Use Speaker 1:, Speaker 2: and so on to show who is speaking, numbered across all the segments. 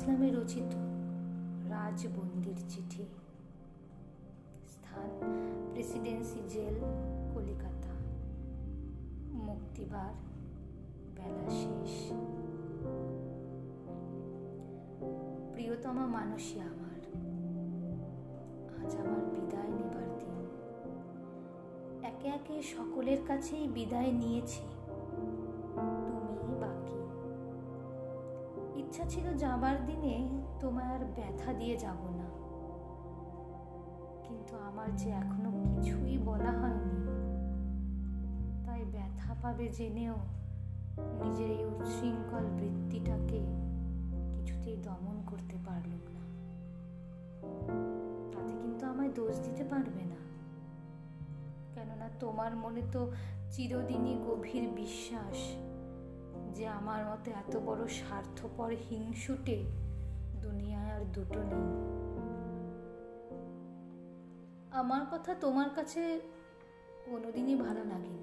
Speaker 1: ইসলামে রচিত রাজবন্দির চিঠি। স্থান, প্রেসিডেন্সি জেল, কলিকাতা। মুক্তিবার বেলা শেষ। প্রিয়তমা মানুষই আমার, আজ আমার বিদায় নেবার দিন। একে একে সকলের কাছেই বিদায় নিয়েছি। ছিল যাবার দিনে তোমায় আর ব্যথা দিয়ে যাব না। কিন্তু আমার যে এখনও কিছুই বলা হয়নি, তাই ব্যথা পাবে জেনেও নিজের এই উচ্ছৃঙ্খল বৃত্তিটাকে কিছুতেই দমন করতে পারলুম না। তাতে কিন্তু আমায় দোষ দিতে পারবে না। কেননা তোমার মনে তো চিরদিনই গভীর বিশ্বাস যে আমার মতো এত বড় স্বার্থপর হিংসুটে দুনিয়ায় আর দুটো নেই। আমার কথা তোমার কাছে কোনোদিনই ভালো লাগেনি।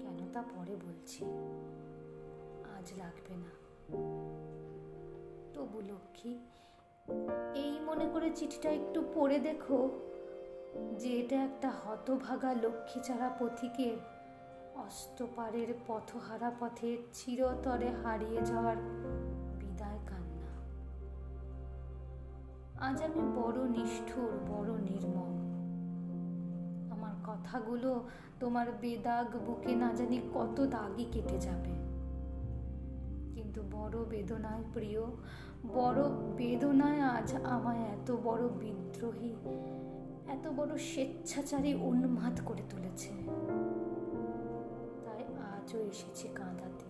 Speaker 1: কেন তা পরে বলছি। আজ লাগবে না। তবু লক্ষ্মী, এই মনে করে চিঠিটা একটু পড়ে দেখো যে এটা একটা হতভাগা লক্ষ্মী ছাড়া পথিকের অস্তপারের পথহারা পথে চিরতরে হারিয়ে যাওয়ার বিদায় কান্না। আজ আমি বড় নিষ্ঠুর, বড় নির্মম। আমার কথাগুলো তোমার বেদাগ বুকে না জানি কত দাগই কেটে যাবে। কিন্তু বড় বেদনায় প্রিয়, বড় বেদনায় আজ আমায় এত বড় বিদ্রোহী, এত বড় স্বেচ্ছাচারী উন্মাদ করে তুলেছে। আজও এসেছে কাঁদাতে।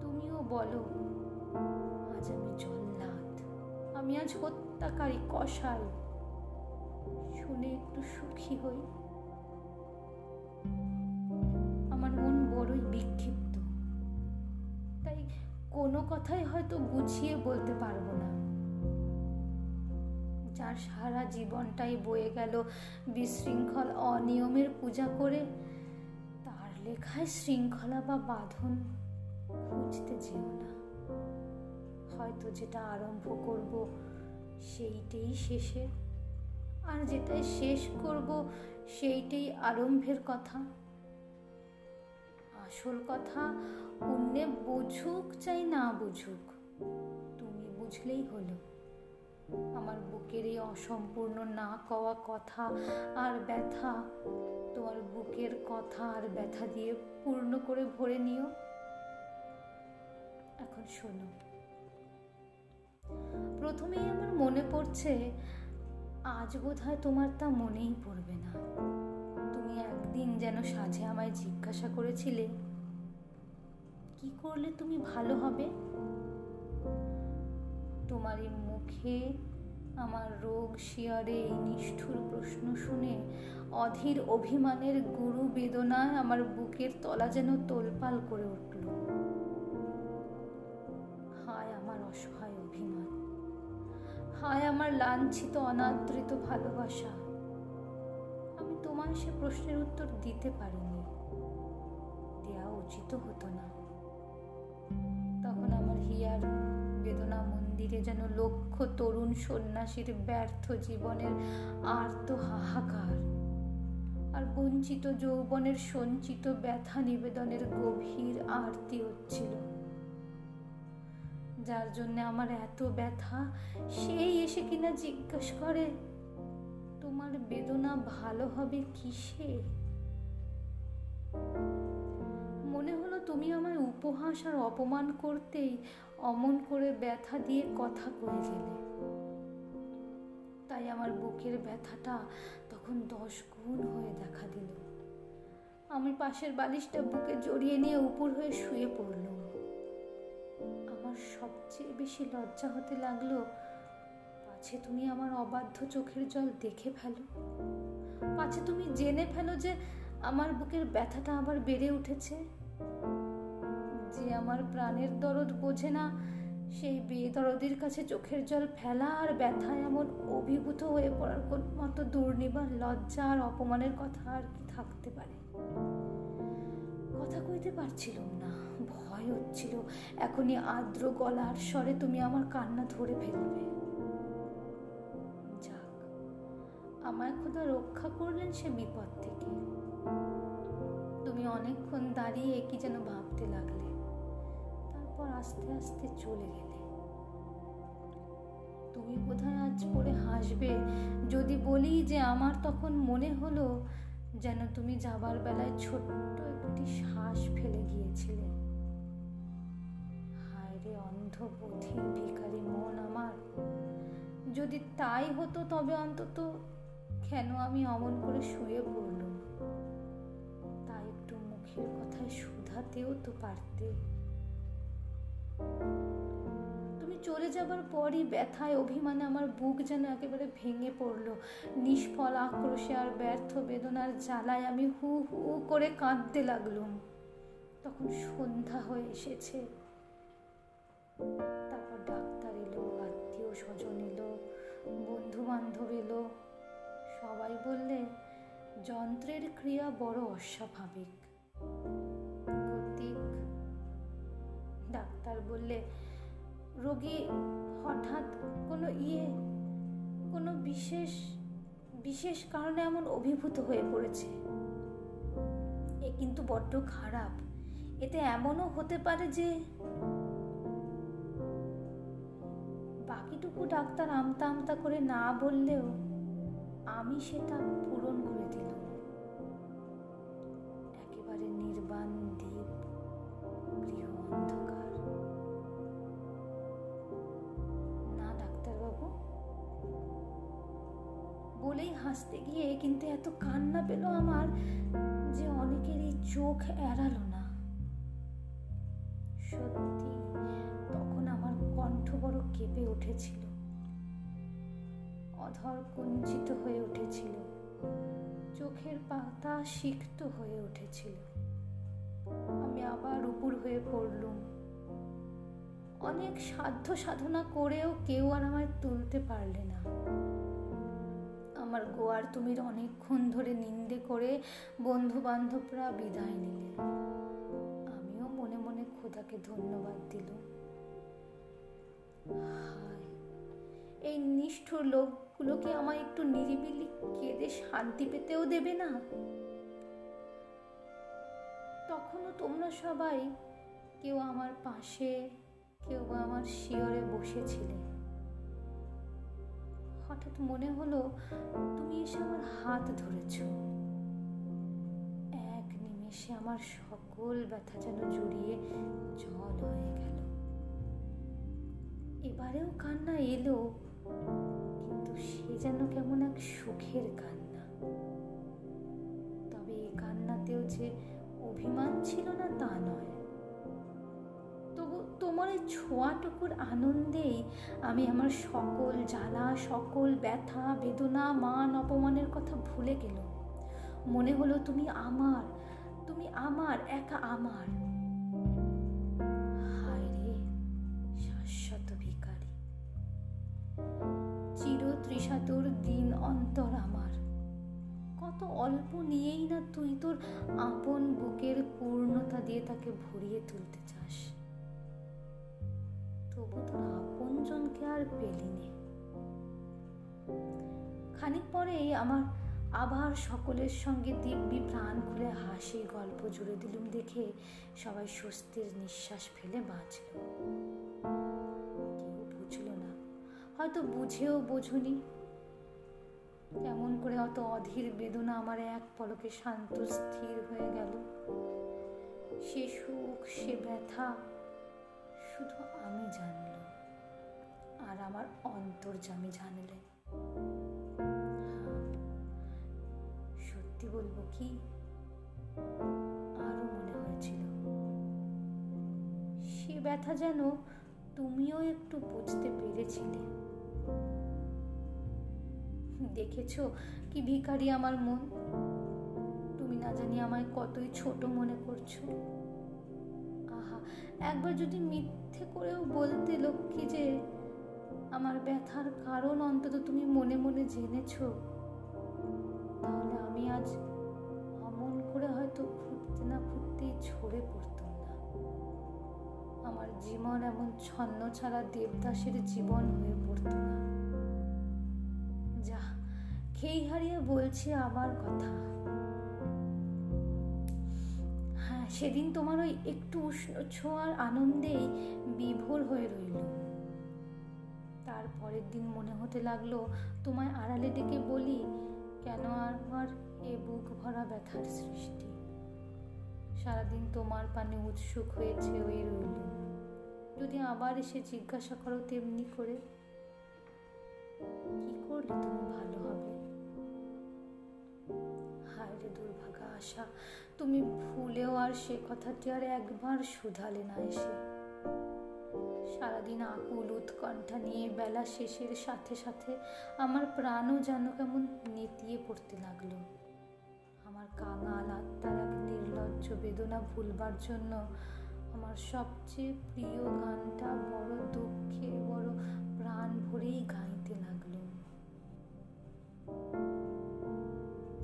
Speaker 1: তুমিও বলো, আজ আমি জল্লাদ। আমি আজ হত্যাকারী কষাই শুনে একটু সুখী হই। আমার মন বড়ই বিক্ষিপ্ত। তাই কোনো কথাই হয়তো গুছিয়ে বলতে পারব না। যার সারা জীবনটাই বয়ে গেল বিশৃঙ্খল অনিয়মের পূজা করে তার লেখায় শৃঙ্খলা বা বাঁধন খুঁজতে যেও না। হয়তো যেটা আরম্ভ করব সেইটাই শেষে আর যেটাই শেষ করব সেইটাই আরম্ভের কথা। আসল কথা, অন্য বুঝুক চাই না বুঝুক, তুমি বুঝলেই হলো। আমার বুকের এই অসম্পূর্ণ না কওয়া কথা আর ব্যথা, তোমার বুকের কথা আর ব্যথা দিয়ে পূর্ণ করে ভরে নিও। এখন শোনো। প্রথমেই আমার মনে পড়ছে, আজ বোধ হয় তোমার তা মনেই পড়বে না। তুমি একদিন যেন সাজে আমায় জিজ্ঞাসা করেছিলে, কি করলে তুমি ভালো হবে? তোমার এই মুখে আমার রোগ শিয়ারে এই নিষ্ঠুর প্রশ্ন শুনে অধীর অভিমানের গুরু বেদনায় আমার বুকের তলা যেন তোলপাল করে উঠল। হায় আমার অসহায় অভিমান। হায় আমার লাঞ্ছিত, অনাদৃত ভালোবাসা। আমি তোমায় সে প্রশ্নের উত্তর দিতে পারিনি। দেওয়া উচিত হতো না। বেদনা মন্দিরে যেন লক্ষ তরুণ সন্ন্যাসীর ব্যর্থ জীবনের আর্ত হাহাকার। আর বঞ্চিত যৌবনের সঞ্চিত ব্যথা নিবেদনের গভীর আরতি হচ্ছিল। যার জন্য আমার এত ব্যথা, সেই এসে কিনা জিজ্ঞাস করে, তোমার বেদনা ভালো হবে কিসে? মনে হলো তুমি আমায় উপহাস আর অপমান করতেই অমন করে ব্যথা দিয়ে কথা কয়ে গেলে। তাই আমার বুকের ব্যথাটা তখন দশ গুণ হয়ে দেখা দিল। আমি পাশের বালিশটা বুকে জড়িয়ে নিয়ে উপর হয়ে শুয়ে পড়লাম। আমার সবচেয়ে বেশি লজ্জা হতে লাগল, পাছে তুমি আমার অবাধ্য চোখের জল দেখে ফেলো? পাছে তুমি জেনে ফেলো যে আমার বুকের ব্যথাটা আবার বেড়ে উঠেছে? যে আমার প্রাণের দরদ বোঝে না, সেই বেদরদির কাছে চোখের জল ফেলা আর ব্যথায় এমন অভিভূত হয়ে পড়ার কোন মতো দুর্নিবার লজ্জা আর অপমানের কথা আর কি থাকতে পারে? কথা কইতে পারছিলাম না, ভয় হচ্ছিল। এখনই আর্দ্র গলার স্বরে তুমি আমার কান্না ধরে ফেলবে। যাক, আমায় খোদা রক্ষা করলেন সে বিপদ থেকে। তুমি অনেকক্ষণ দাঁড়িয়ে কি যেন ভাবতে লাগলে। তারপর আস্তে আস্তে চলে গেলে। তুমি কোথায় আজ পড়ে হাসবে। যদি বলি যে আমার তখন মনে হলো যেন তুমি যাবার বেলায় ছোট্ট একটি শ্বাস ফেলে গিয়েছিলে। হায় রে অন্ধ বধির ভিখারি মন আমার। যদি তাই হতো তবে অন্তত কেন আমি অমন করে শুয়ে পড়লুম? তাই একটু মুখের কথায় শুধাতেও তো পারতে। তুমি চলে যাবার পরই ব্যথায়, অভিমানে আমার বুক যেন একেবারে ভেঙে পড়ল। নিষ্ফল আক্রোশে আর ব্যর্থ বেদনার জ্বালায় আমি হু হু করে কাঁদতে লাগলুম। তখন সন্ধ্যা হয়ে এসেছে। তারপর ডাক্তার এলো, আত্মীয় স্বজন এলো বন্ধু বান্ধব এলো। সবাই বললে, যন্ত্রের ক্রিয়া বড় অস্বাভাবিক। ডাক্তার বললে, রোগী হঠাৎ কোনো ইয়ে কোনো বিশেষ বিশেষ কারণে এমন অভিভূত হয়ে পড়েছে? এ কিন্তু বড্ড খারাপ। এতে এমনও হতে পারে যে বাকিটুকু ডাক্তার আমতা আমতা করে না বললেও আমি সেটা পূরণ করে হাসতে কিন্তু এত কান্না পেল আমার যে অনেকেরই চোখ এড়ালো না। সত্যি, তখন আমার কণ্ঠ বড় কেঁপে উঠেছিল। অধর কুঞ্চিত হয়ে উঠেছিল। চোখের পাতা সিক্ত হয়ে উঠেছিল। আমি আবার উপর হয়ে পড়লুম। অনেক সাধ্য সাধনা করেও কেউ আর আমায় তুলতে পারলে না। আমার গোয়ার তুমির অনেকক্ষণ ধরে নিন্দে করে বন্ধু বান্ধবরা বিদায় নিলে। আমিও মনে মনে খোদাকে ধন্যবাদ হায়, এই নিষ্ঠুর লোকগুলোকে আমায় একটু নিরিবিলি কেঁদে শান্তি পেতেও দেবে না? তখনও তোমরা সবাই কেউ আমার পাশে, কেউ আমার শিয়রে বসেছিলে। হঠাৎ মনে হলো, তুমি এসে আমার হাত ধরেছ। এক নিমেষে আমার সকল ব্যথা যেন জড়িয়ে জল হয়ে গেল। এবারেও কান্না এলো, কিন্তু সে যেন কেমন এক সুখের কান্না। তবে এই কান্নাতেও যে অভিমান ছিল না তা নয়। ছোঁয়াটুকুর আনন্দেই আমি আমার সকল জ্বালা, সকল ব্যথা, বেদনা, মান, অপমানের কথা ভুলে গেল মনে হলো তুমি আমার তুমি আমার, একা আমার। হায় রে শাশ্বত ভিখারি। চির দিন অন্তর আমার। কত অল্প নিয়েই না তুই তোর আপন বুকের পূর্ণতা দিয়ে তাকে ভরিয়ে তুলতে তবু আর পেলি নে। খানিক পরেই আমার আবার সকলের সঙ্গে দিব্যি প্রাণ খুলে হাসি গল্প জুড়ে দিলুম দেখে সবাই স্বস্তির নিঃশ্বাস ফেলে বাঁচল। কেউ বুঝল না, হয়তো বুঝেও বোঝনি। কেমন করে অত অধীর বেদনা আমার এক পলকে শান্ত স্থির হয়ে গেল। সে সুখ, সে ব্যথা শুধু আমি জানলাম আর আমার অন্তর্জামি জানলে। সত্যি বলব কি আরও মনে হয়েছিল। সে ব্যথা যেন তুমিও একটু বুঝতে পেরেছিলে। দেখেছ কি ভিখারি আমার মন? তুমি না জানি আমায় কতই ছোট মনে করছ। একবার যদি মিথ্যে করেও বলতে লক্ষ্মী যে আমার ব্যথার কারণ অন্তত তুমি মনে মনে জেনেছ, তাহলে আমি আজ অমন করে হয়তো ফুটতে না ফুটতেই ঝরে পড়তাম না। আমার জীবন এমন ছন্ন ছাড়া দেবদাসের জীবন হয়ে পড়ত না। যা, খেই হারিয়ে বলছি আমার কথা। সেদিন তোমার ওই একটু উষ্ণ ছোঁয়ার আনন্দেই বিভোর হয়ে রইল। তারপরের দিন মনে হতে লাগল, তোমায় আড়ালে ডেকে বলি, কেন আমার এ বুক ভরা ব্যথার সৃষ্টি? সারাদিন তোমার পানে উৎসুক হয়েছে ওই রইল। যদি আবার এসে জিজ্ঞাসা করো তেমনি করে, কি করলে তুমি ভালো হবে? হায় রে দুর্ভাগা আশা তুমি ভুলেও আর সে কথাটি আর একবার শুধালে না এসে। সারাদিন আকুল উৎকণ্ঠা নিয়ে বেলা শেষের সাথে সাথে আমার প্রাণও যেন কেমন নেতিয়ে পড়তে লাগল। আমার কাঙাল আত্মার এক নির্লজ্জ বেদনা ভুলবার জন্য আমার সবচেয়ে প্রিয় গানটা বড় দুঃখে, বড় প্রাণ ভরেই গাইতে লাগল।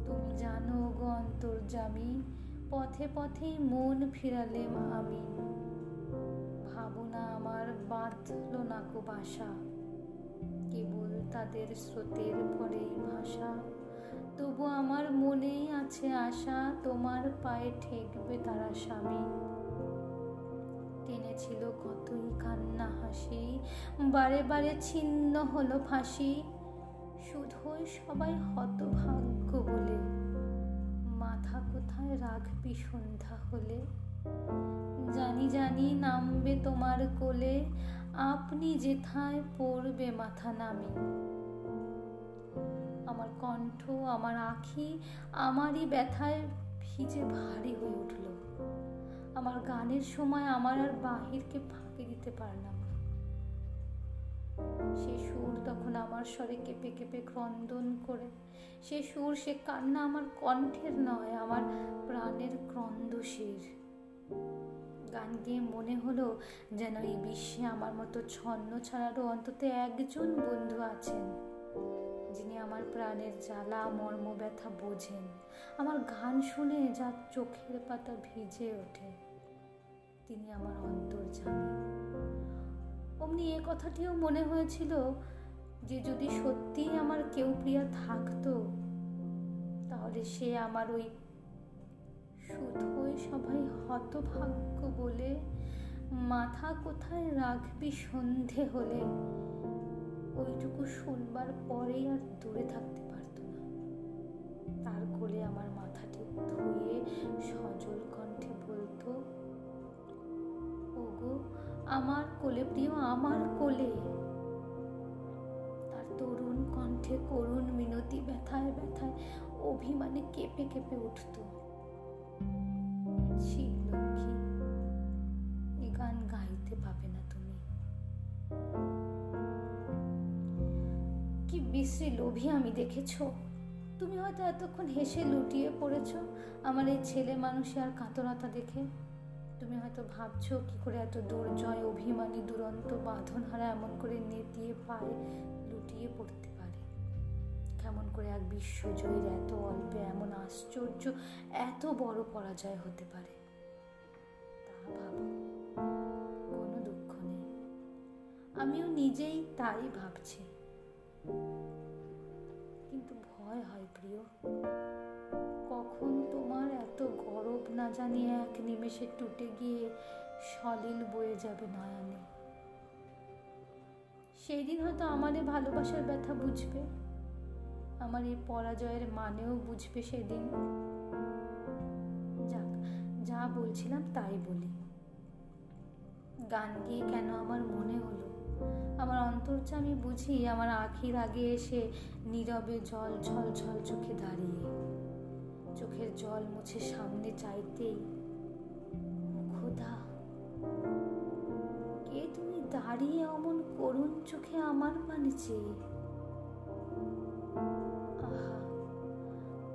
Speaker 1: তুমি জানো গো অন্তর্জামী পথে পথেই মন ফিরালেম আমি। ভাবনা আমার বাঁধল না কো বাসা। কেবল তাদের স্রোতের পরেই ভাষা। তবু আমার মনেই আছে আশা, তোমার পায়ে ঠেকবে তারা স্বামী। টেনেছিল কতই কান্না হাসি, বারে বারে ছিন্ন হলো ফাঁসি। শুধুই সবাই হতভাগ্য বলে মাথা কোথায় রাখবি সন্ধ্যা হলে? জানি জানি নামবে তোমার কোলে, আপনি যেথায় পড়বে মাথা নামে। আমার কণ্ঠ, আমার আখি, আমারই ব্যথায় ভিজে ভারী হয়ে উঠল। আমার গানের সময় আমার আর বাহিরকে ফাঁকি দিতে পারলাম সে সুর তখন আমার স্বরে কেঁপে কেঁপে ক্রন্দন করে। সে সুর, সে কান্না আমার কণ্ঠের নয়, আমার প্রাণের ক্রন্দশীর। গান গেয়ে মনে হলো যেন এই বিশ্বে আমার মতো ছন্ন ছাড়ারও অন্তত একজন বন্ধু আছেন, যিনি আমার প্রাণের জ্বালা, মর্ম, ব্যথা বোঝেন। আমার গান শুনে যা চোখের পাতা ভিজে ওঠে, তিনি আমার অন্তর অন্তর্জামী অমনি এ কথাটিও মনে হয়েছিল যে যদি সত্যিই আমার কেউ প্রিয়া থাকতো, তাহলে সে আমার ওই শুধুই সবাই হতভাগ্য বলে মাথা কোথায় রাখবি সন্ধে হলে? ওইটুকু শুনবার পরেই আর দূরে থাকতে পারতো না। তার কোলে আমার মাথাটি ধুয়ে সজল কণ্ঠে বলতো, ওগো আমার কোলে, প্রিয়, আমার কোলে। তার তরুণ কণ্ঠে করুণ মিনতি, ব্যথায় ব্যথায় অভিমানে কেঁপে কেঁপে উঠত। ছি লক্ষ্মী, এ গান গাইতে পাবে না তুমি। কি বিশ্রী লোভী আমি দেখেছ। তুমি হয়তো এতক্ষণ হেসে লুটিয়ে পড়েছ। আমার এই ছেলে মানুষে আর কাতরতা দেখে তুমি হয়তো ভাবছ কি করে এত দুর্জয়, অভিমানী, দুরন্ত বাঁধন হারা এমন করে নেতিয়ে পায়ে লুটিয়ে পড়তে পারে? কেমন করে এক বিশ্বজয়ীর এত অল্পে এমন আশ্চর্য, এত বড় পরাজয় হতে পারে? তা ভাবো, কোনো দুঃখ নেই। আমিও নিজেই তাই ভাবছি। কিন্তু ভয় হয় প্রিয়। কখন তোমার এত গরব না জানিয়ে এক নিমেষে টুটে গিয়ে সলিল বয়ে যাবে নয়নে। সেই দিন হয়তো আমার ভালোবাসার ব্যথা বুঝবে, আমার এই পরাজয়ের মানেও বুঝবে সেদিন। যাক, যা বলছিলাম তাই বলি। গান গিয়ে কেন আমার মনে হলো? আমার অন্তর্চা আমি বুঝি আমার আখির আগে এসে নীরবে জল ঝল ঝল চোখে দাঁড়িয়ে। চোখের জল মুছে সামনে চাইতেই, খোদা, কে তুমি দাঁড়িয়ে অমন করুণ চোখে আমার পানে চেয়ে?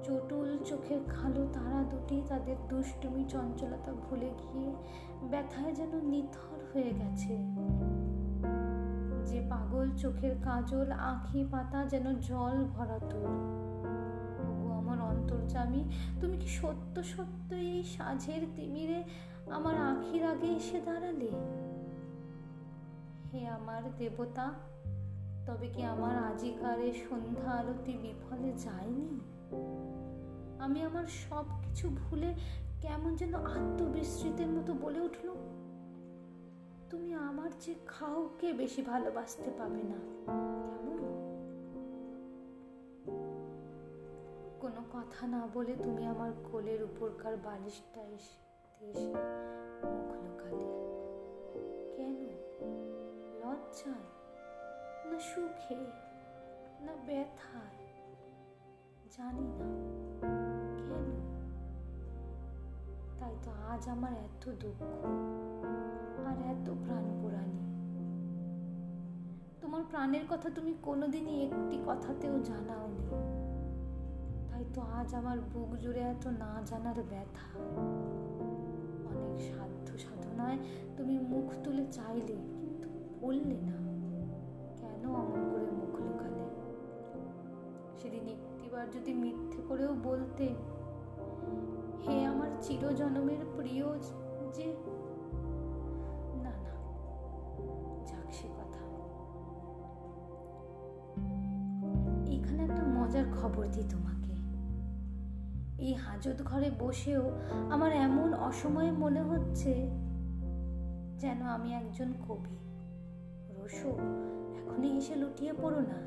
Speaker 1: চটুল চোখের খালো তারা দুটি তাদের দুষ্টুমি চঞ্চলতা ভুলে গিয়ে ব্যথায় যেন নিথর হয়ে গেছে। যে পাগল চোখের কাজল, আঁখি পাতা যেন জল ভরা তোর। আমার তুমি কি সত্য সত্য এই সাঁঝের তিমিরে আমার আখির আগে এসে দাঁড়ালে? হে আমার দেবতা, তবে কি আমার আজিকারে সন্ধ্যা আরতি বিফলে যায়নি? আমি আমার সব কিছু ভুলে কেমন যেন আত্মবিস্মৃতের মতো বলে উঠল, তুমি আমার যে কাউকে বেশি ভালোবাসতে পাবে না। কেমন? কথা না বলে তুমি আমার কোলের উপরকার বালিশটা এসে এসে মুখ লোকালে। কেন? লজ্জায়? না সুখে? না ব্যথায়? জানি না। কেন? তাই তো আজ আমার এত দুঃখ আর এত প্রাণ পোড়ানি। তোমার প্রাণের কথা তুমি কোনোদিনই একটি কথাতেও জানাওনি। তাই তো আজ আমার বুক জুড়ে এত না জানার ব্যথা। অনেক সাধ্য সাধনায় তুমি মুখ তুলে চাইলে, কিন্তু বললে না। কেন অমন করে মুখ লুকালে? সেদিন একটিবার যদি মিথ্যে করেও বলতে, হে আমার চিরজনমের প্রিয় যে হাজত ঘরে বসেও আমার এমন অসময়ে মনে হচ্ছে যেন আমি একজন কবি। রসো, এখনই এসে লুটিয়ে পড়ো না।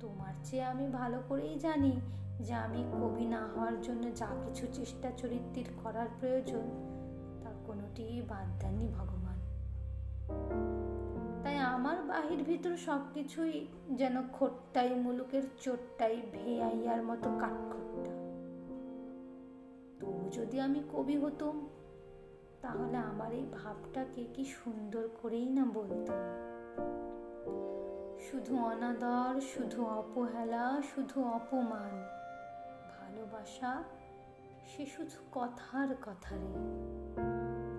Speaker 1: তোমার চেয়ে আমি ভালো করেই জানি যে আমি কবি না হওয়ার জন্য যা কিছু চেষ্টা চরিত্রের করার প্রয়োজন, তার কোনোটি বাদ দেননি ভগবান। তাই আমার বাহির ভিতর সব কিছুই যেন খোট্টাই মুলুকের চোট্টাই ভেয়াইয়ার মতো কাঠখোট্টা। তবু যদি আমি কবি হতুম, তাহলে আমার এই ভাবটাকে কি সুন্দর করেই না বলতাম শুধু অনাদর, শুধু অবহেলা, শুধু অপমান। ভালোবাসা, সে শুধু কথার কথারে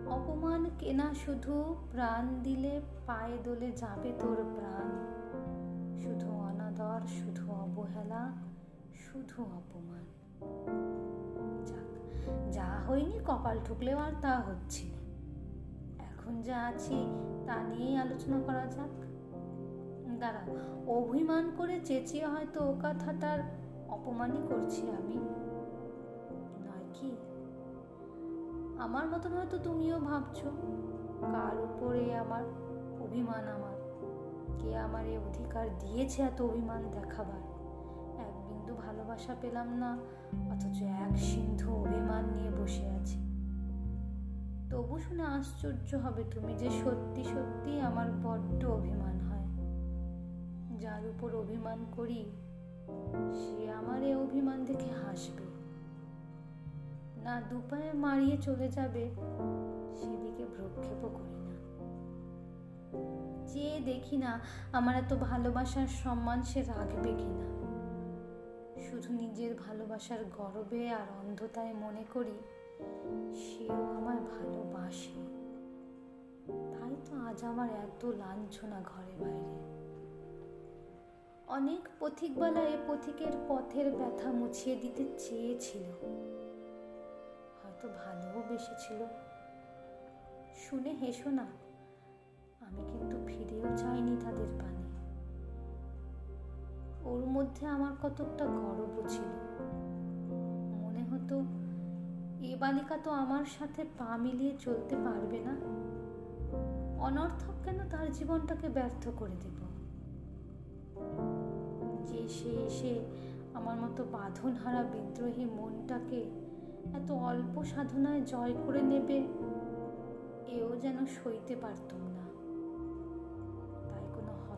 Speaker 1: অপমান কেনা শুধু প্রাণ দিলে পায়ে দোলে যাবে তোর প্রাণ। শুধু অনাদর, শুধু অবহেলা, শুধু অপমান। যা হয়নি কপাল ঠুকলেও আর তা হচ্ছে এখন যা আছি তা নিয়েই আলোচনা করা যাক। দাঁড়াও অভিমান করে চেঁচিয়ে হয়তো ও কথাটার অপমানই করছি আমি। নয় কি? আমার মতন হয়তো তুমিও ভাবছ, কার উপরে আমার অভিমান আমার? কে আমার এই অধিকার দিয়েছে এত অভিমান দেখাবার? ভালোবাসা পেলাম না, অথচ এক সিন্ধু অভিমান নিয়ে বসে আছি। তবু শুনে আশ্চর্য হবে তুমি যে সত্যি সত্যি আমার বড্ড অভিমান হয়। যার উপর অভিমান করি, সে আমার এ অভিমান দেখে হাসবে। না দুপায়ে মারিয়ে চলে যাবে, সেদিকে ভ্রক্ষেপও করি না। যে দেখি না, আমার এত ভালোবাসার সম্মান সে রাখবে কিনা? শুধু নিজের ভালোবাসার গর্বে আর অন্ধতায় মনে করি, সেও আমায় ভালোবাসে। তাই তো আজ আমার এত লাঞ্ছনা ঘরে বাইরে। অনেক পথিকবালা এ পথিকের পথের ব্যথা মুছিয়ে দিতে চেয়েছিল। হয়তো ভালোও বেসেছিল। শুনে হেসো না, আমি কিন্তু ফিরেও চাইনি তাদের পানে। ওর মধ্যে আমার কতকটা গর্ব ছিল। মনে হতো, এ বালিকা তো আমার সাথে পা মিলিয়ে চলতে পারবে না। অনর্থক কেন তার জীবনটাকে ব্যর্থ করে দেব? যে সে এসে আমার মতো বাঁধনহারা বিদ্রোহী মনটাকে এত অল্প সাধনায় জয় করে নেবে, এও যেন সইতে তাই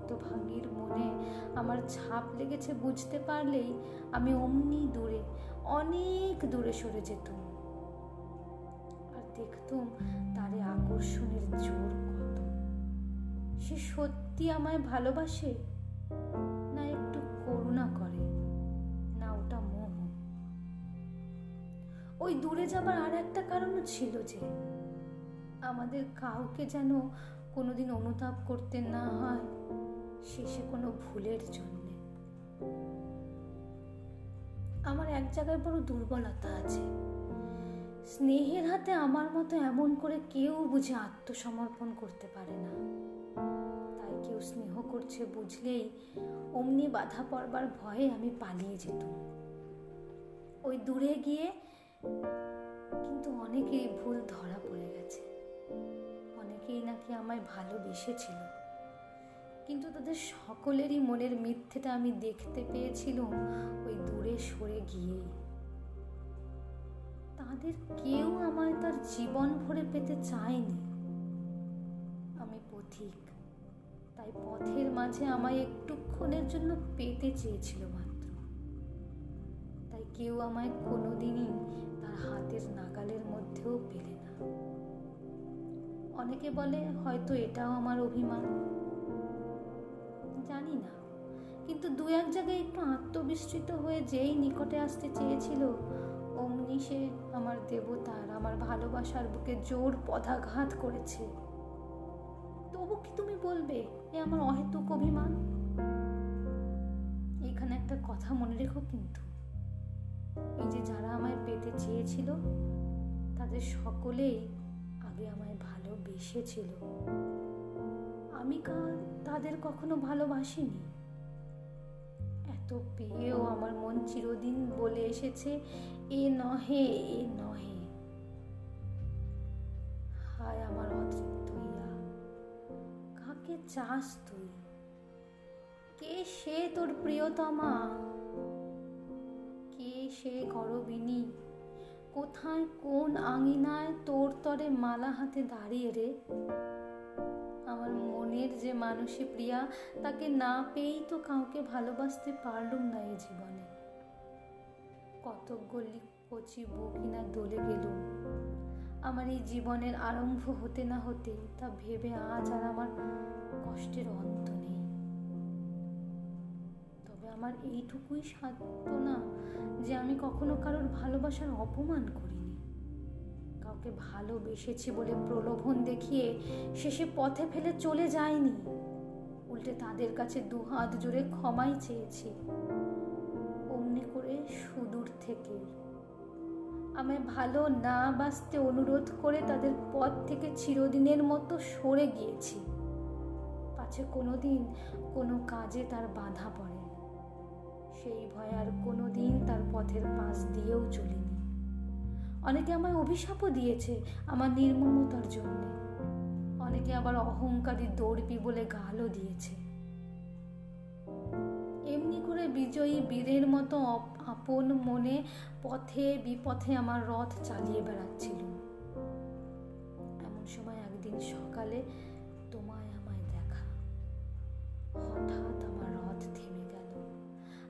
Speaker 1: কোনো হতভাঙ্গির মনে আমার ছাপ লেগেছে বুঝতে পারলেই আমি অমনি দূরে, অনেক দূরে সরে যেতুম। আর দেখতুম তারে আকর্ষণের জোর কত। সে সত্যি আমায় ভালোবাসে? না একটু করুণা করে? না ওটা মোহ? ওই দূরে যাবার আর একটা কারণও ছিল যে, আমাদের কাউকে যেন কোনোদিন অনুতাপ করতে না হয়। শেষে কোনো ভুলের জন্যে। আমার এক জায়গায় বড় দুর্বলতা আছে। স্নেহের হাতে আমার মতো এমন করে কেউ বুঝে আত্মসমর্পণ করতে পারে না। তাই কেউ স্নেহ করছে বুঝলেই অমনি বাধা পড়বার ভয়ে আমি পালিয়ে যেতাম। ওই দূরে গিয়ে কিন্তু অনেকেই ভুল ধরা পড়ে গেছে। অনেকেই নাকি আমায় ভালোবেসেছিল। কিন্তু তাদের সকলেরই মনের মিথ্যেটা আমি দেখতে পেয়েছিলাম ওই দূরে সরে গিয়েই। তাদের কেউ আমায় তার জীবন ভরে পেতে চায়নি। আমি পথিক, তাই পথের মাঝে আমায় একটুক্ষণের জন্য পেতে চেয়েছিল মাত্র। তাই কেউ আমায় কোনোদিনই তার হাতের নাগালের মধ্যেও পেলে না। অনেকে বলে, হয়তো এটাও আমার অভিমান। জানি না। কিন্তু দু এক জায়গায় একটু আত্মবিস্তৃত হয়ে যেই নিকটে আসতে চেয়েছিল, অমনি সে আমার দেবতার, আমার ভালোবাসার বুকে জোর পদাঘাত করেছে। তবু কি তুমি বলবে, এ আমার অহেতুক অভিমান? এখানে একটা কথা মনে রেখো কিন্তু। এই যে যারা আমায় পেতে চেয়েছিল, তাদের সকলেই আগে আমায় ভালোবেসেছিল। আমি তাদের কখনো ভালোবাসিনি। এত পেয়েও আমার মন চিরদিন বলে এসেছে, এ নহে এ নহে। হায় আমার অতৃপ্ত ইয়া, কাকে চাস তুই? কে সে তোর প্রিয়তমা? কে সে গরবিনী কোথায় কোন আঙিনায় তোর তরে মালা হাতে দাঁড়িয়ে রে? আমার মনের যে মানুষে প্রিয়া, তাকে না পেয়েই তো কাউকে ভালোবাসতে পারলুম না এ জীবনে। কত গলি কচি বকিনা দলে গেলুম। আমার এই জীবনের আরম্ভ হতে না হতে, তা ভেবে আজ আর আমার কষ্টের অন্ত নেই। তবে আমার এইটুকুই সাধ্য না যে আমি কখনো কারোর ভালোবাসার অপমান করিনি। কাউকে ভালোবেসেছি বলে প্রলোভন দেখিয়ে শেষে পথে ফেলে চলে যায়নি। উল্টে তাদের কাছে দুহাত জুড়ে ক্ষমাই চেয়েছি। অমনি করে সুদূর থেকে আমায় ভালো না বাঁচতে অনুরোধ করে তাদের পথ থেকে চিরদিনের মতো সরে গিয়েছি। পাছে কোনোদিন কোনো কাজে তার বাধা পড়ে। সেই ভয় আর কোনোদিন তার পথের পাশ দিয়েও চলিনি। অনেকে আমায় অভিশাপও দিয়েছে আমার নির্মমতার জন্য। অনেকে আবার অহংকারী দৌড়বি বলে গালও দিয়েছে। এমনি করে বিজয়ী বীরের মতো আপন মনে পথে বিপথে আমার রথ চালিয়ে বেড়াচ্ছিল। এমন সময় একদিন সকালে তোমায় আমায় দেখা। হঠাৎ আমার রথ থেমে গেল।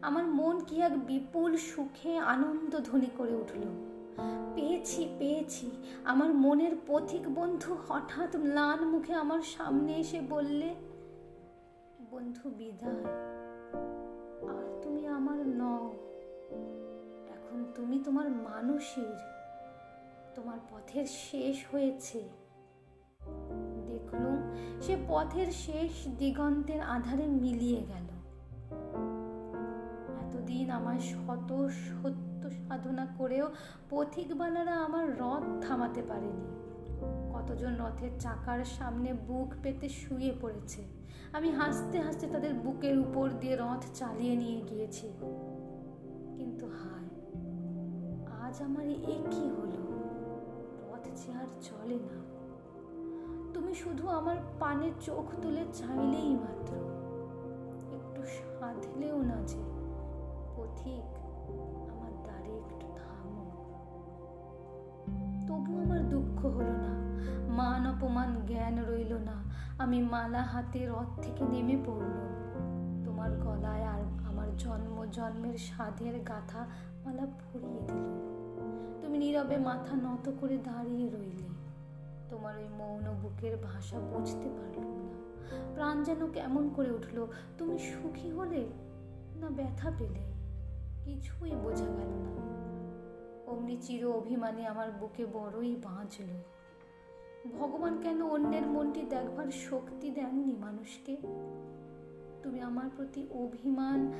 Speaker 1: আমার মন কি এক বিপুল সুখে আনন্দ ধ্বনি করে উঠল। পেয়েছি পেয়েছি। আমার মনের পথিক বন্ধু হঠাৎ ম্লান মুখে আমার সামনে এসে বললে, বন্ধু বিদায়, আর তুমি আমার নও। এখন তুমি তোমার মানুষের, তোমার পথের শেষ হয়েছে। দেখলুম সে পথের শেষ দিগন্তের আধারে মিলিয়ে গেল। এতদিন আমার শত সত্য সাধনা করেও পথিকবালারা আমার রথ থামাতে পারেনি। কতজন রথের চাকার সামনে বুক পেতে শুয়ে পড়েছে। আমি হাসতে হাসতে তাদের বুকের উপর দিয়ে রথ চালিয়ে নিয়ে গিয়েছি। কিন্তু হায়, আজ আমার এ কি হলো? পথ যে আর চলে না। তুমি শুধু আমার পানে চোখ তুলে চাইলেই মাত্র। একটু সাধলেও না যে পথিক আমার দুঃখ হলো না। মান অপমান জ্ঞান রইল না। আমি মালা হাতে রথ থেকে নেমে পড়ল। তোমার গলায় আর আমার জন্ম, জন্মের সাধের গাথা মালা পরিয়ে দিল। তুমি নীরবে মাথা নত করে দাঁড়িয়ে রইলে। তোমার ওই মৌন বুকের ভাষা বুঝতে পারলাম না। প্রাণ যেন কেমন করে উঠল, তুমি সুখী হলে না ব্যথা পেলে? কিছুই বোঝা গেল না। অমনি চির অভিমানে আমার বুকে বড়ই বাঁচল ভগবান কেন অন্যের মনটি দেখবার শক্তি দেননি মানুষকে? তুমি আমার প্রতি অভিমান,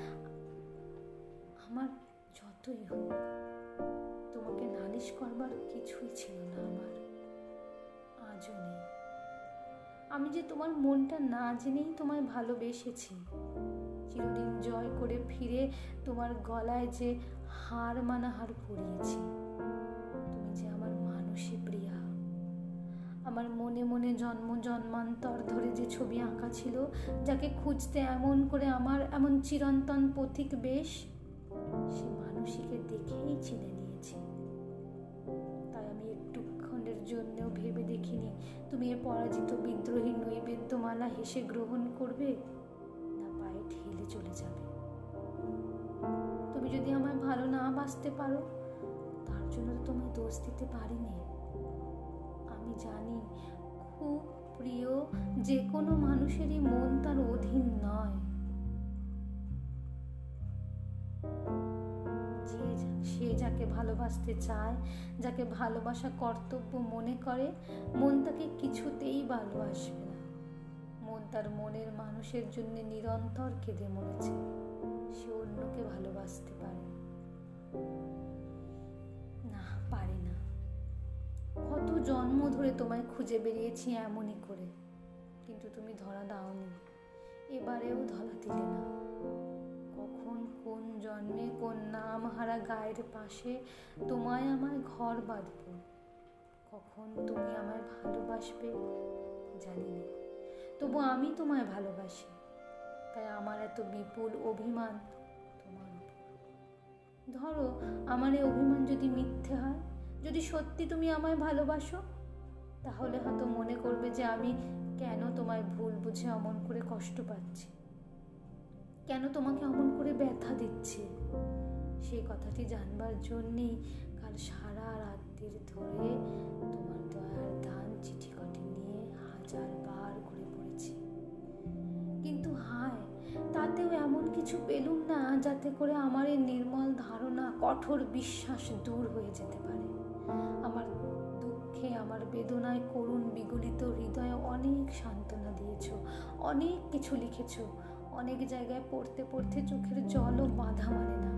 Speaker 1: আমার যতই হোক, তোমাকে নালিশ করবার কিছুই ছিল না আমার। আজও নেই। আমি যে তোমার মনটা না জেনেই তোমায় ভালোবেসেছি। চিরদিন জয় করে ফিরে তোমার গলায় যে হার মানা হার পরিয়েছি তুমি যে আমার মানুষই প্রিয়া। আমার মনে মনে জন্ম জন্মান্তর ধরে যে ছবি আঁকা ছিল, যাকে খুঁজতে এমন করে আমার এমন চিরন্তন পথিক বেশ, সে মানুষীকে দেখেই চিনে নিয়েছি। তাই আমি একটুক্ষণের জন্যও ভেবে দেখিনি, তুমি এ পরাজিত বিদ্রোহী নৈবেদ্যমালা হেসে গ্রহণ করবে, না পায়ে ঠেলে চলে যাবে। তুমি যদি আমায় ভালো না বাসতে পারো, তার জন্য তো তোমায় দোষ দিতে পারিনি। আমি জানি, খুব প্রিয় যে কোনো মানুষেরই মন তার অধীন নয়। সে যাকে ভালোবাসতে চায়, যাকে ভালোবাসা কর্তব্য মনে করে, মন তাকে কিছুতেই ভালোবাসবে না। মন তার মনের মানুষের জন্য নিরন্তর কেঁদে মরেছে। সে অন্যকে ভালোবাসতে পারে। না পারে না। কত জন্ম ধরে তোমায় খুঁজে বেরিয়েছি এমনই করে। কিন্তু তুমি ধরা দাওনি। এবারেও ধরা দিলে না। কখন কোন জন্মে কোন নাম হারা গায়ের পাশে তোমায় আমায় ঘর বাঁধব। কখন তুমি আমায় ভালোবাসবে জানি না। তবু আমি তোমায় ভালোবাসি। তাই আমার এত বিপুল অভিমান। তোমার ধরো, আমার এই অভিমান যদি মিথ্যে হয়, যদি সত্যি তুমি আমায় ভালোবাসো, তাহলে হয়তো মনে করবে যে আমি কেন তোমায় ভুল বুঝে অমন করে কষ্ট পাচ্ছি? কেন তোমাকে অমন করে ব্যথা দিচ্ছে? সেই কথাটি জানবার জন্যেই কাল সারা রাত্রির ধরে তোমার দয়ার দান চিঠি কটি নিয়ে হাজার তাতেও এমন কিছু পেলুম না যাতে করে আমার এই নির্মল ধারণা, কঠোর বিশ্বাস দূর হয়ে যেতে পারে। আমার দুঃখে, আমার বেদনায় করুণ বিগলিত হৃদয়ে অনেক সান্ত্বনা দিয়েছ, অনেক কিছু লিখেছ। অনেক জায়গায় পড়তে পড়তে চোখের জলও বাধা মানে না।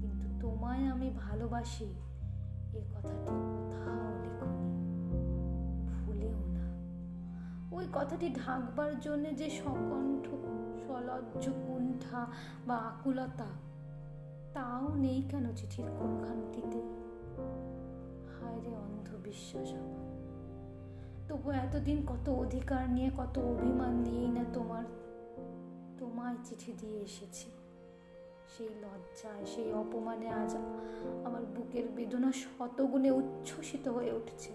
Speaker 1: কিন্তু তোমায় আমি ভালোবাসি, এ কথাটি কোথাও লেখনি। ভুলেও না। ওই কথাটি ঢাকবার জন্য যে সকণ্ঠ সলজ্জ কুণ্ঠা বা আকুলতা, তাও নেই কেন চিঠির কোনখানটিতে হায় রে অন্ধবিশ্বাস আমার। তবু এতদিন কত অধিকার নিয়ে, কত অভিমান নিয়েই না তোমার, তোমায় চিঠি দিয়ে এসেছি। সেই লজ্জায়, সেই অপমানে আজ আমার বুকের বেদনা শতগুণে উচ্ছ্বসিত হয়ে উঠছে।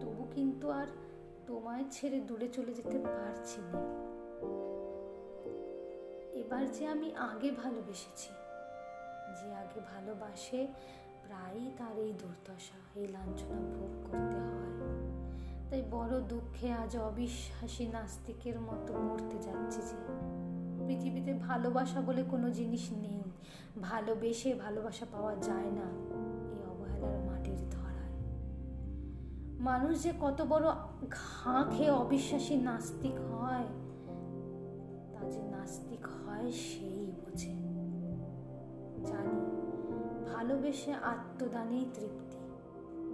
Speaker 1: তবু কিন্তু আর তোমায় ছেড়ে দূরে চলে যেতে পারছি না। এবার যে আমি আগে ভালোবেসেছি, যে আগে ভালোবাসে প্রায়ই তার এই দুর্দশা, এই লাঞ্ছনা ভোগ করতে হয়। তাই বড় দুঃখে আজ অবিশ্বাসী নাস্তিকের মতো মরতে যাচ্ছে যে পৃথিবীতে ভালোবাসা বলে কোনো জিনিস নেই। ভালোবেসে ভালোবাসা পাওয়া যায় না এই অবহেলার মাটির ধরায়। মানুষ যে কত বড় ঘা খেয়ে অবিশ্বাসী নাস্তিক হয় নাস্তিক হয় সেই বোঝে। জানি, ভালোবেসে আত্মদানেই তৃপ্তি।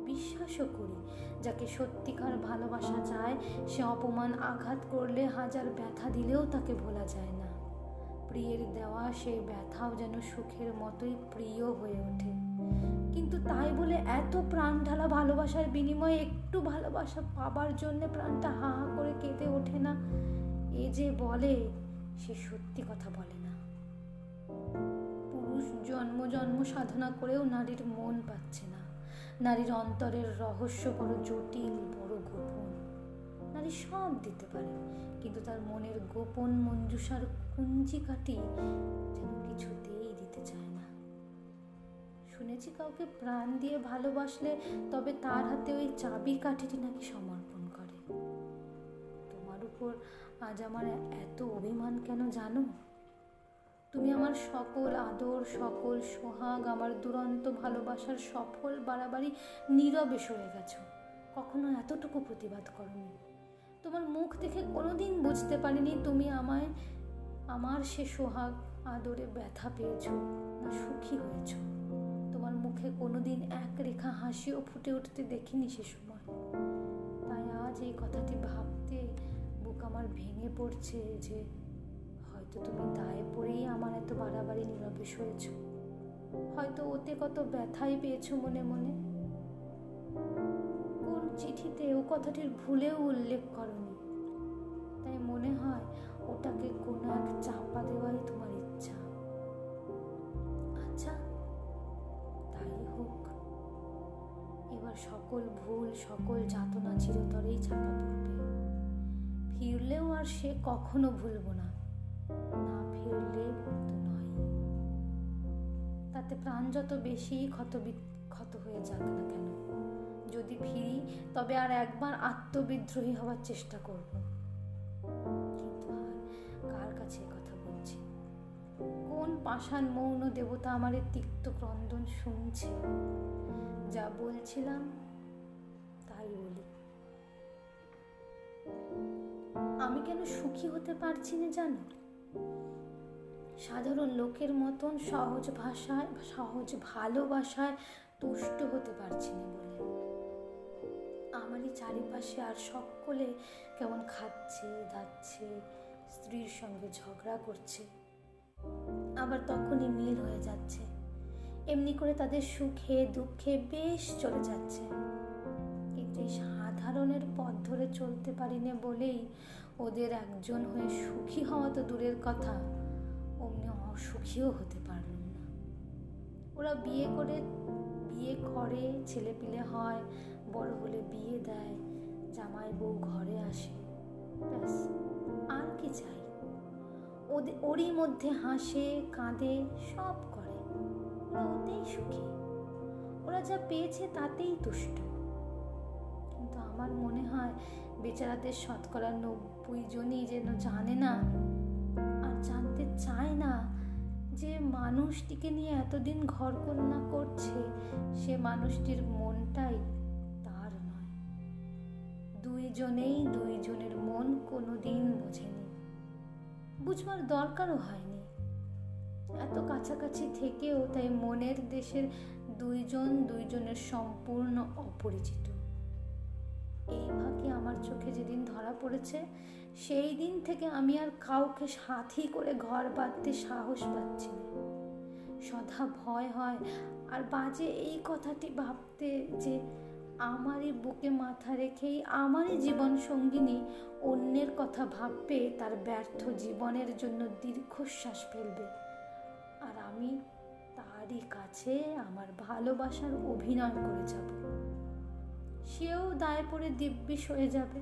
Speaker 1: বিশ্বাসও করি, যাকে সত্যিকার ভালোবাসা চায়, সে অপমান আঘাত করলে হাজার ব্যথা দিলেও তাকে ভোলা যায় না। প্রিয়ের দেওয়া সেই ব্যথাও যেন সুখের মতোই প্রিয় হয়ে ওঠে। কিন্তু তাই বলে এত প্রাণ ঢালা ভালোবাসার বিনিময়ে একটু ভালোবাসা পাবার জন্য প্রাণটা হা হা করে কেঁদে ওঠে না? এ যে বলে সে সত্যি কথা বলে না। পুরুষ জন্ম জন্ম সাধনা করেও নারীর মন পাচ্ছে না। নারীর অন্তরের রহস্য বড় জটিল, বড় গোপন। নারী সব দিতে পারে, কিন্তু তার মনের গোপন মঞ্জুষার কুঞ্চিকাটি যেন কিছুতেই দিতে চায় না। শুনেছি কাউকে প্রাণ দিয়ে ভালোবাসলে তবে তার হাতে ওই চাবি কাঠিটি নাকি সমর্পণ করে। তোমার উপর আজ আমার এত অভিমান কেন জানো? তুমি আমার সকল আদর, সকল সোহাগ, আমার দুরন্ত ভালোবাসার সফল বাড়াবাড়ি নীরবে সরে গেছো। কখনো এতটুকু প্রতিবাদ করনি। তোমার মুখ দেখে কোনোদিন বুঝতে পারিনি তুমি আমায়, আমার সে সোহাগ আদরে ব্যথা পেয়েছ না সুখী হয়েছ। তোমার মুখে কোনোদিন এক রেখা হাসিও ফুটে উঠতে দেখিনি সে সময়। তাই আজ এই কথাটি ভাবতে আমার ভেঙে পড়ছে যে হয়তো তুমি দায়ে পড়েই আমার এত বাড়াবাড়ি নীরবে সয়েছ হয়তো ওতে কত ব্যথাই পেয়েছ মনে মনে। কোন চিঠিতে ও কথাটির ভুলেও উল্লেখ করনি। তাই মনে হয় ওটাকে কোনো এক চাপা দেওয়াই তোমার ইচ্ছা। আচ্ছা তাই হোক। এবার সকল ভুল, সকল যাতনা চিরতরেই চাপা পড়বে। ফিরলেও আর সে কখনো ভুলব না। না ফিরলে তো নয়। তাতে প্রাণ যত বেশি ক্ষত ক্ষত হয়ে যাক না কেন? যদি ফিরি, তবে আর একবার আত্মবিদ্রোহী হওয়ার চেষ্টা করব। কিন্তু আর কার কাছে কথা বলছি? কোন পাষাণ মৌন দেবতা আমার তিক্ত ক্রন্দন শুনছে? যা বলছিলাম, তাই বলি। আমি কেন সুখী হতে পারছি না জানো? সাধারণ লোকের মতন সহজ ভাষায়, সহজ ভালোবাসায় তুষ্ট হতে পারছি না বলে। আমারই চারিপাশে আর সকলে কেমন খাচ্ছে, দাচ্ছে, স্ত্রীর সঙ্গে ঝগড়া করছে। আবার তখনই মিল হয়ে যাচ্ছে। এমনি করে তাদের সুখে, দুঃখে বেশ চলে যাচ্ছে। কিন্তু এই সাধারণের পথ ধরে চলতে পারি না বলেই ওদের একজন হয়ে সুখী হওয়া তো দূরের কথা। অমনি অসুখীও হতে পারলাম না। ওরা বিয়ে করে বিয়ে করে ছেলে পিলে হয়, বড় হলে বিয়ে দেয়, জামাই বউ ঘরে আসে। ব্যাস, আর কি চাই? ওদের ওরই মধ্যে হাসে, কাঁদে, সব করে। ওরা ওতেই সুখী। ওরা যা পেয়েছে তাতেই তুষ্ট। আমার মনে হয় বেচারাদের শতকরা নব্বই জনই যেন জানে না আর জানতে চায় না যে মানুষটিকে নিয়ে এতদিন ঘর কন্যা করছে, সে মানুষটির মনটাই তার নয়। দুইজনেই দুইজনের মন কোনোদিন বোঝেনি। বুঝবার দরকারও হয়নি। এত কাছাকাছি থেকেও তাই মনের দেশের দুইজন দুইজনের সম্পূর্ণ অপরিচিত। এই ভাগে আমার চোখে যেদিন ধরা পড়েছে, সেই দিন থেকে আমি আর কাউকে সাথী করে ঘর বাঁধতে সাহস পাচ্ছি না। সদা ভয় হয়, আর বাজে এই কথাটি ভাবতে যে আমারই বুকে মাথা রেখেই আমারই জীবন সঙ্গিনী অন্যের কথা ভাববে, তার ব্যর্থ জীবনের জন্য দীর্ঘশ্বাস ফেলবে। আর আমি তারই কাছে আমার ভালোবাসার অভিনয় করে যাব। সেও দায়ে পড়ে দিব্যিস হয়ে যাবে।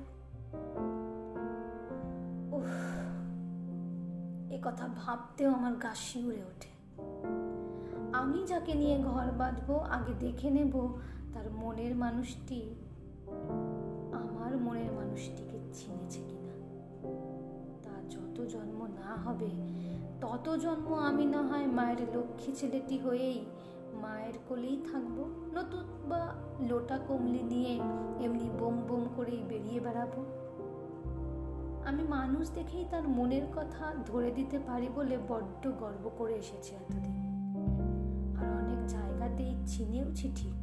Speaker 1: এ কথা ভাবতেও আমার গা শিউরে ওঠে। আমি যাকে নিয়ে ঘর বাঁধবো, আগে দেখে নেব তার মনের মানুষটি, আমার মনের মানুষটিকে চিনেছে কিনা। তা যত জন্ম না হবে, তত জন্ম আমি না হয় মায়ের লক্ষ্মী ছেলেটি হয়েই মায়ের কোলেই থাকব। নতুন বা লোটা কমলি নিয়ে এমনি বোম বোম করেই বেরিয়ে বেড়াবো। আমি মানুষ দেখেই তার মনের কথা ধরে দিতে পারি বলে বড্ড গর্ব করে এসেছি এতদিন। আর অনেক জায়গাতেই চিনেওছি ঠিক।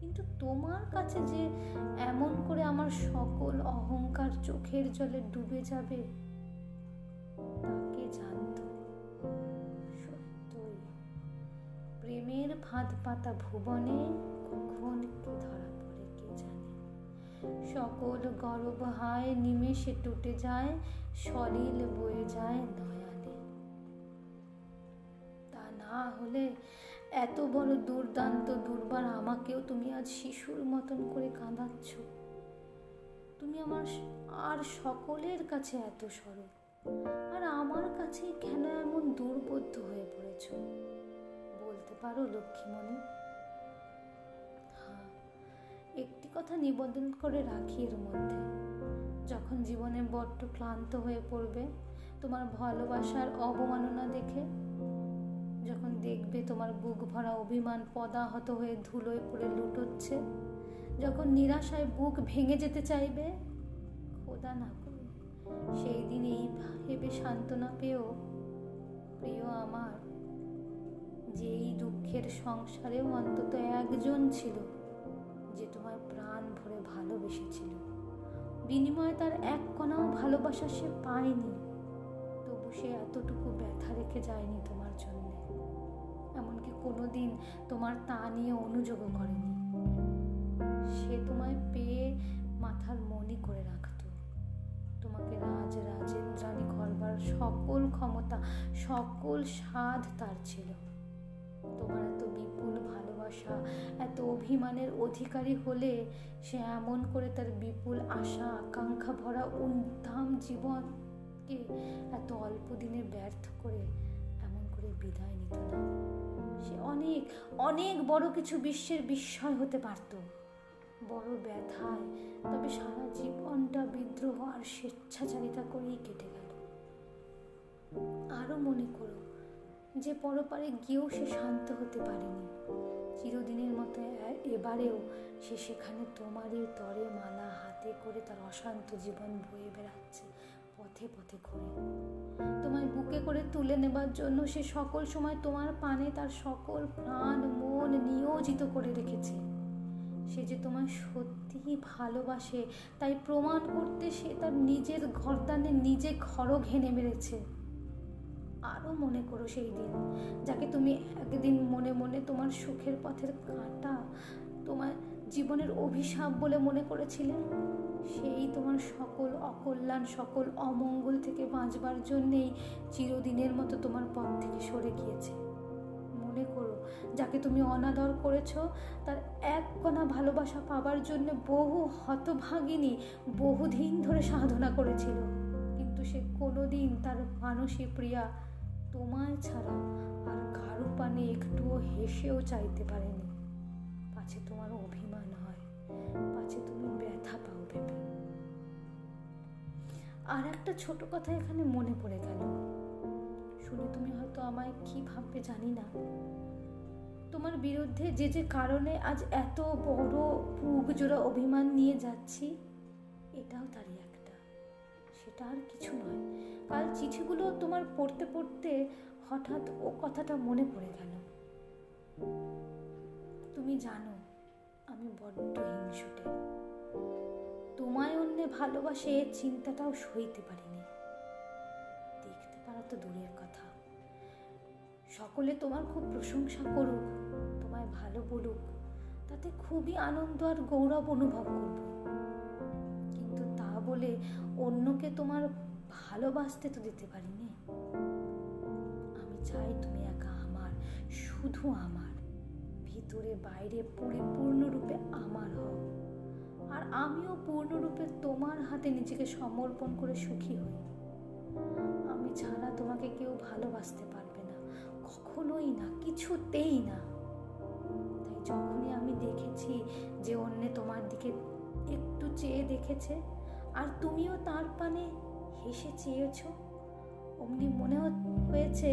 Speaker 1: কিন্তু তোমার কাছে যে এমন করে আমার সকল অহংকার চোখের জলে ডুবে যাবে প্রেমের ফাঁদ পাতা ভুবনে কখন কি ধরা পড়ে কে জানে। সকল গরব হায় নিমেষে টুটে যায়, সলিল বয়ে যায় নয়ানে। তা না হলে এত বড় দুর্দান্ত দুর্বার আমাকেও তুমি আজ শিশুর মতন করে কাঁদাচ্ছ। তুমি আমার আর সকলের কাছে এত সরল। আর আমার কাছে কেন এমন দুর্বোধ্য হয়ে পড়েছ? পারো, লক্ষ্মীমণি। হ্যাঁ একটি কথা নিবেদন করে রাখি এর মধ্যে। যখন জীবনে বড্ড ক্লান্ত হয়ে পড়বে, তোমার ভালোবাসার অবমাননা দেখে, যখন দেখবে তোমার বুক ভরা অভিমান পদাহত হয়ে ধুলোয় পড়ে লুটোচ্ছে, যখন নিরাশায় বুক ভেঙে যেতে চাইবে, খোদা না করুন সেই দিন এই ভেবে সান্ত্বনা পেয়েও এই সংসারেও অন্তত একজন ছিল যে তোমায় প্রাণ ভরে ভালোবেসেছিল। বিনিময়ে তার এক কণাও ভালোবাসা সে পায়নি। তবু সে এতটুকু ব্যথা রেখে যায়নি তোমার জন্য। এমনকি কোনোদিন তোমার তা নিয়ে অনুযোগও করেনি। সে তোমায় পেয়ে মাথার মনি করে রাখত। তোমাকে রাজ, রাজেন্দ্রাণী করবার সকল ক্ষমতা, সকল স্বাদ তার ছিল। তোমার এত বিপুল ভালোবাসা, এত অভিমানের অধিকারী হলে সে এমন করে তার বিপুল আশা, আকাঙ্ক্ষা ভরা উদ্ধাম জীবনকে এত অল্প দিনে ব্যর্থ করে এমন করে বিদায় নিত না। সে অনেক অনেক বড় কিছু বিশ্বের বিস্ময় হতে পারত। বড় ব্যথায়, তবে সারা জীবনটা বিদ্রোহ আর স্বেচ্ছাচারিতা করেই কেটে গেল। আরও মনে করো যে পরপারে গিয়েও সে শান্ত হতে পারেনি। চিরদিনের মতো এবারেও সে সেখানে তোমারই তরে মালা হাতে করে তার অশান্ত জীবন বয়ে বেড়াচ্ছে পথে পথে ঘুরে। তোমায় বুকে করে তুলে নেবার জন্য সে সকল সময় তোমার পানে তার সকল প্রাণ, মন নিয়োজিত করে রেখেছে। সে যে তোমায় সত্যিই ভালোবাসে, তাই প্রমাণ করতে সে তার নিজের ঘরদানে নিজে ঘরও ঘেনে মেরেছে। আরও মনে করো সেই দিন, যাকে তুমি একদিন মনে মনে তোমার সুখের পথের কাঁটা, তোমার জীবনের অভিশাপ বলে মনে করেছিলে? সেই তোমার সকল অকল্যাণ, সকল অমঙ্গল থেকে বাঁচবার জন্যেই চিরদিনের মতো তোমার পথ থেকে সরে গিয়েছে। মনে করো, যাকে তুমি অনাদর করেছ, তার এক কণা ভালোবাসা পাবার জন্য বহু হতভাগিনী বহুদিন ধরে সাধনা করেছিল। কিন্তু সে কোনোদিন তার মানসী প্রিয়া তোমায় ছাড়া আর কারও পানে একটুও হেসেও চাইতে পারেনি। পাছে তোমার অভিমান হয়, পাছে তুমি ব্যথা পাও ভেবে। আর একটা ছোট কথা এখানে মনে পড়ে গেল। শুনে তুমি হয়তো আমায় কি ভাববে জানি না। তোমার বিরুদ্ধে যে যে কারণে আজ এত বড় বুক জোড়া অভিমান নিয়ে যাচ্ছি, এটাও তারই সেটা আর কিছু নয়। কাল চিঠিগুলো তোমার পড়তে পড়তে হঠাৎ ও কথাটা মনে পড়ে গেল। তুমি জানো, আমি বড্ড হিংসুটে। তোমায় অন্যে ভালোবাসে চিন্তাটাও সইতে পারিনি। দেখতে পারা তো দূরের কথা। সকলে তোমার খুব প্রশংসা করুক, তোমায় ভালো বলুক, তাতে খুবই আনন্দ আর গৌরব অনুভব করব। বলে অন্যকে তোমার ভালোবাসতে তো দিতে পারিনি। আমি চাই তুমি একা আমার, শুধু আমার। ভিতরে বাইরে পরিপূর্ণরূপে আমার হও। আর আমিও পূর্ণরূপে তোমার হাতে নিজেকে সমর্পণ করে সুখী হই। আমি ছাড়া তোমাকে কেউ ভালোবাসতে পারবে না, কখনোই না, কিছুতেই না। তাই যখনই আমি দেখেছি যে অন্যে তোমার দিকে একটু চেয়ে দেখেছে আর তুমিও তার পানে হেসে চেয়েছ। অমনি মনে হয়েছে,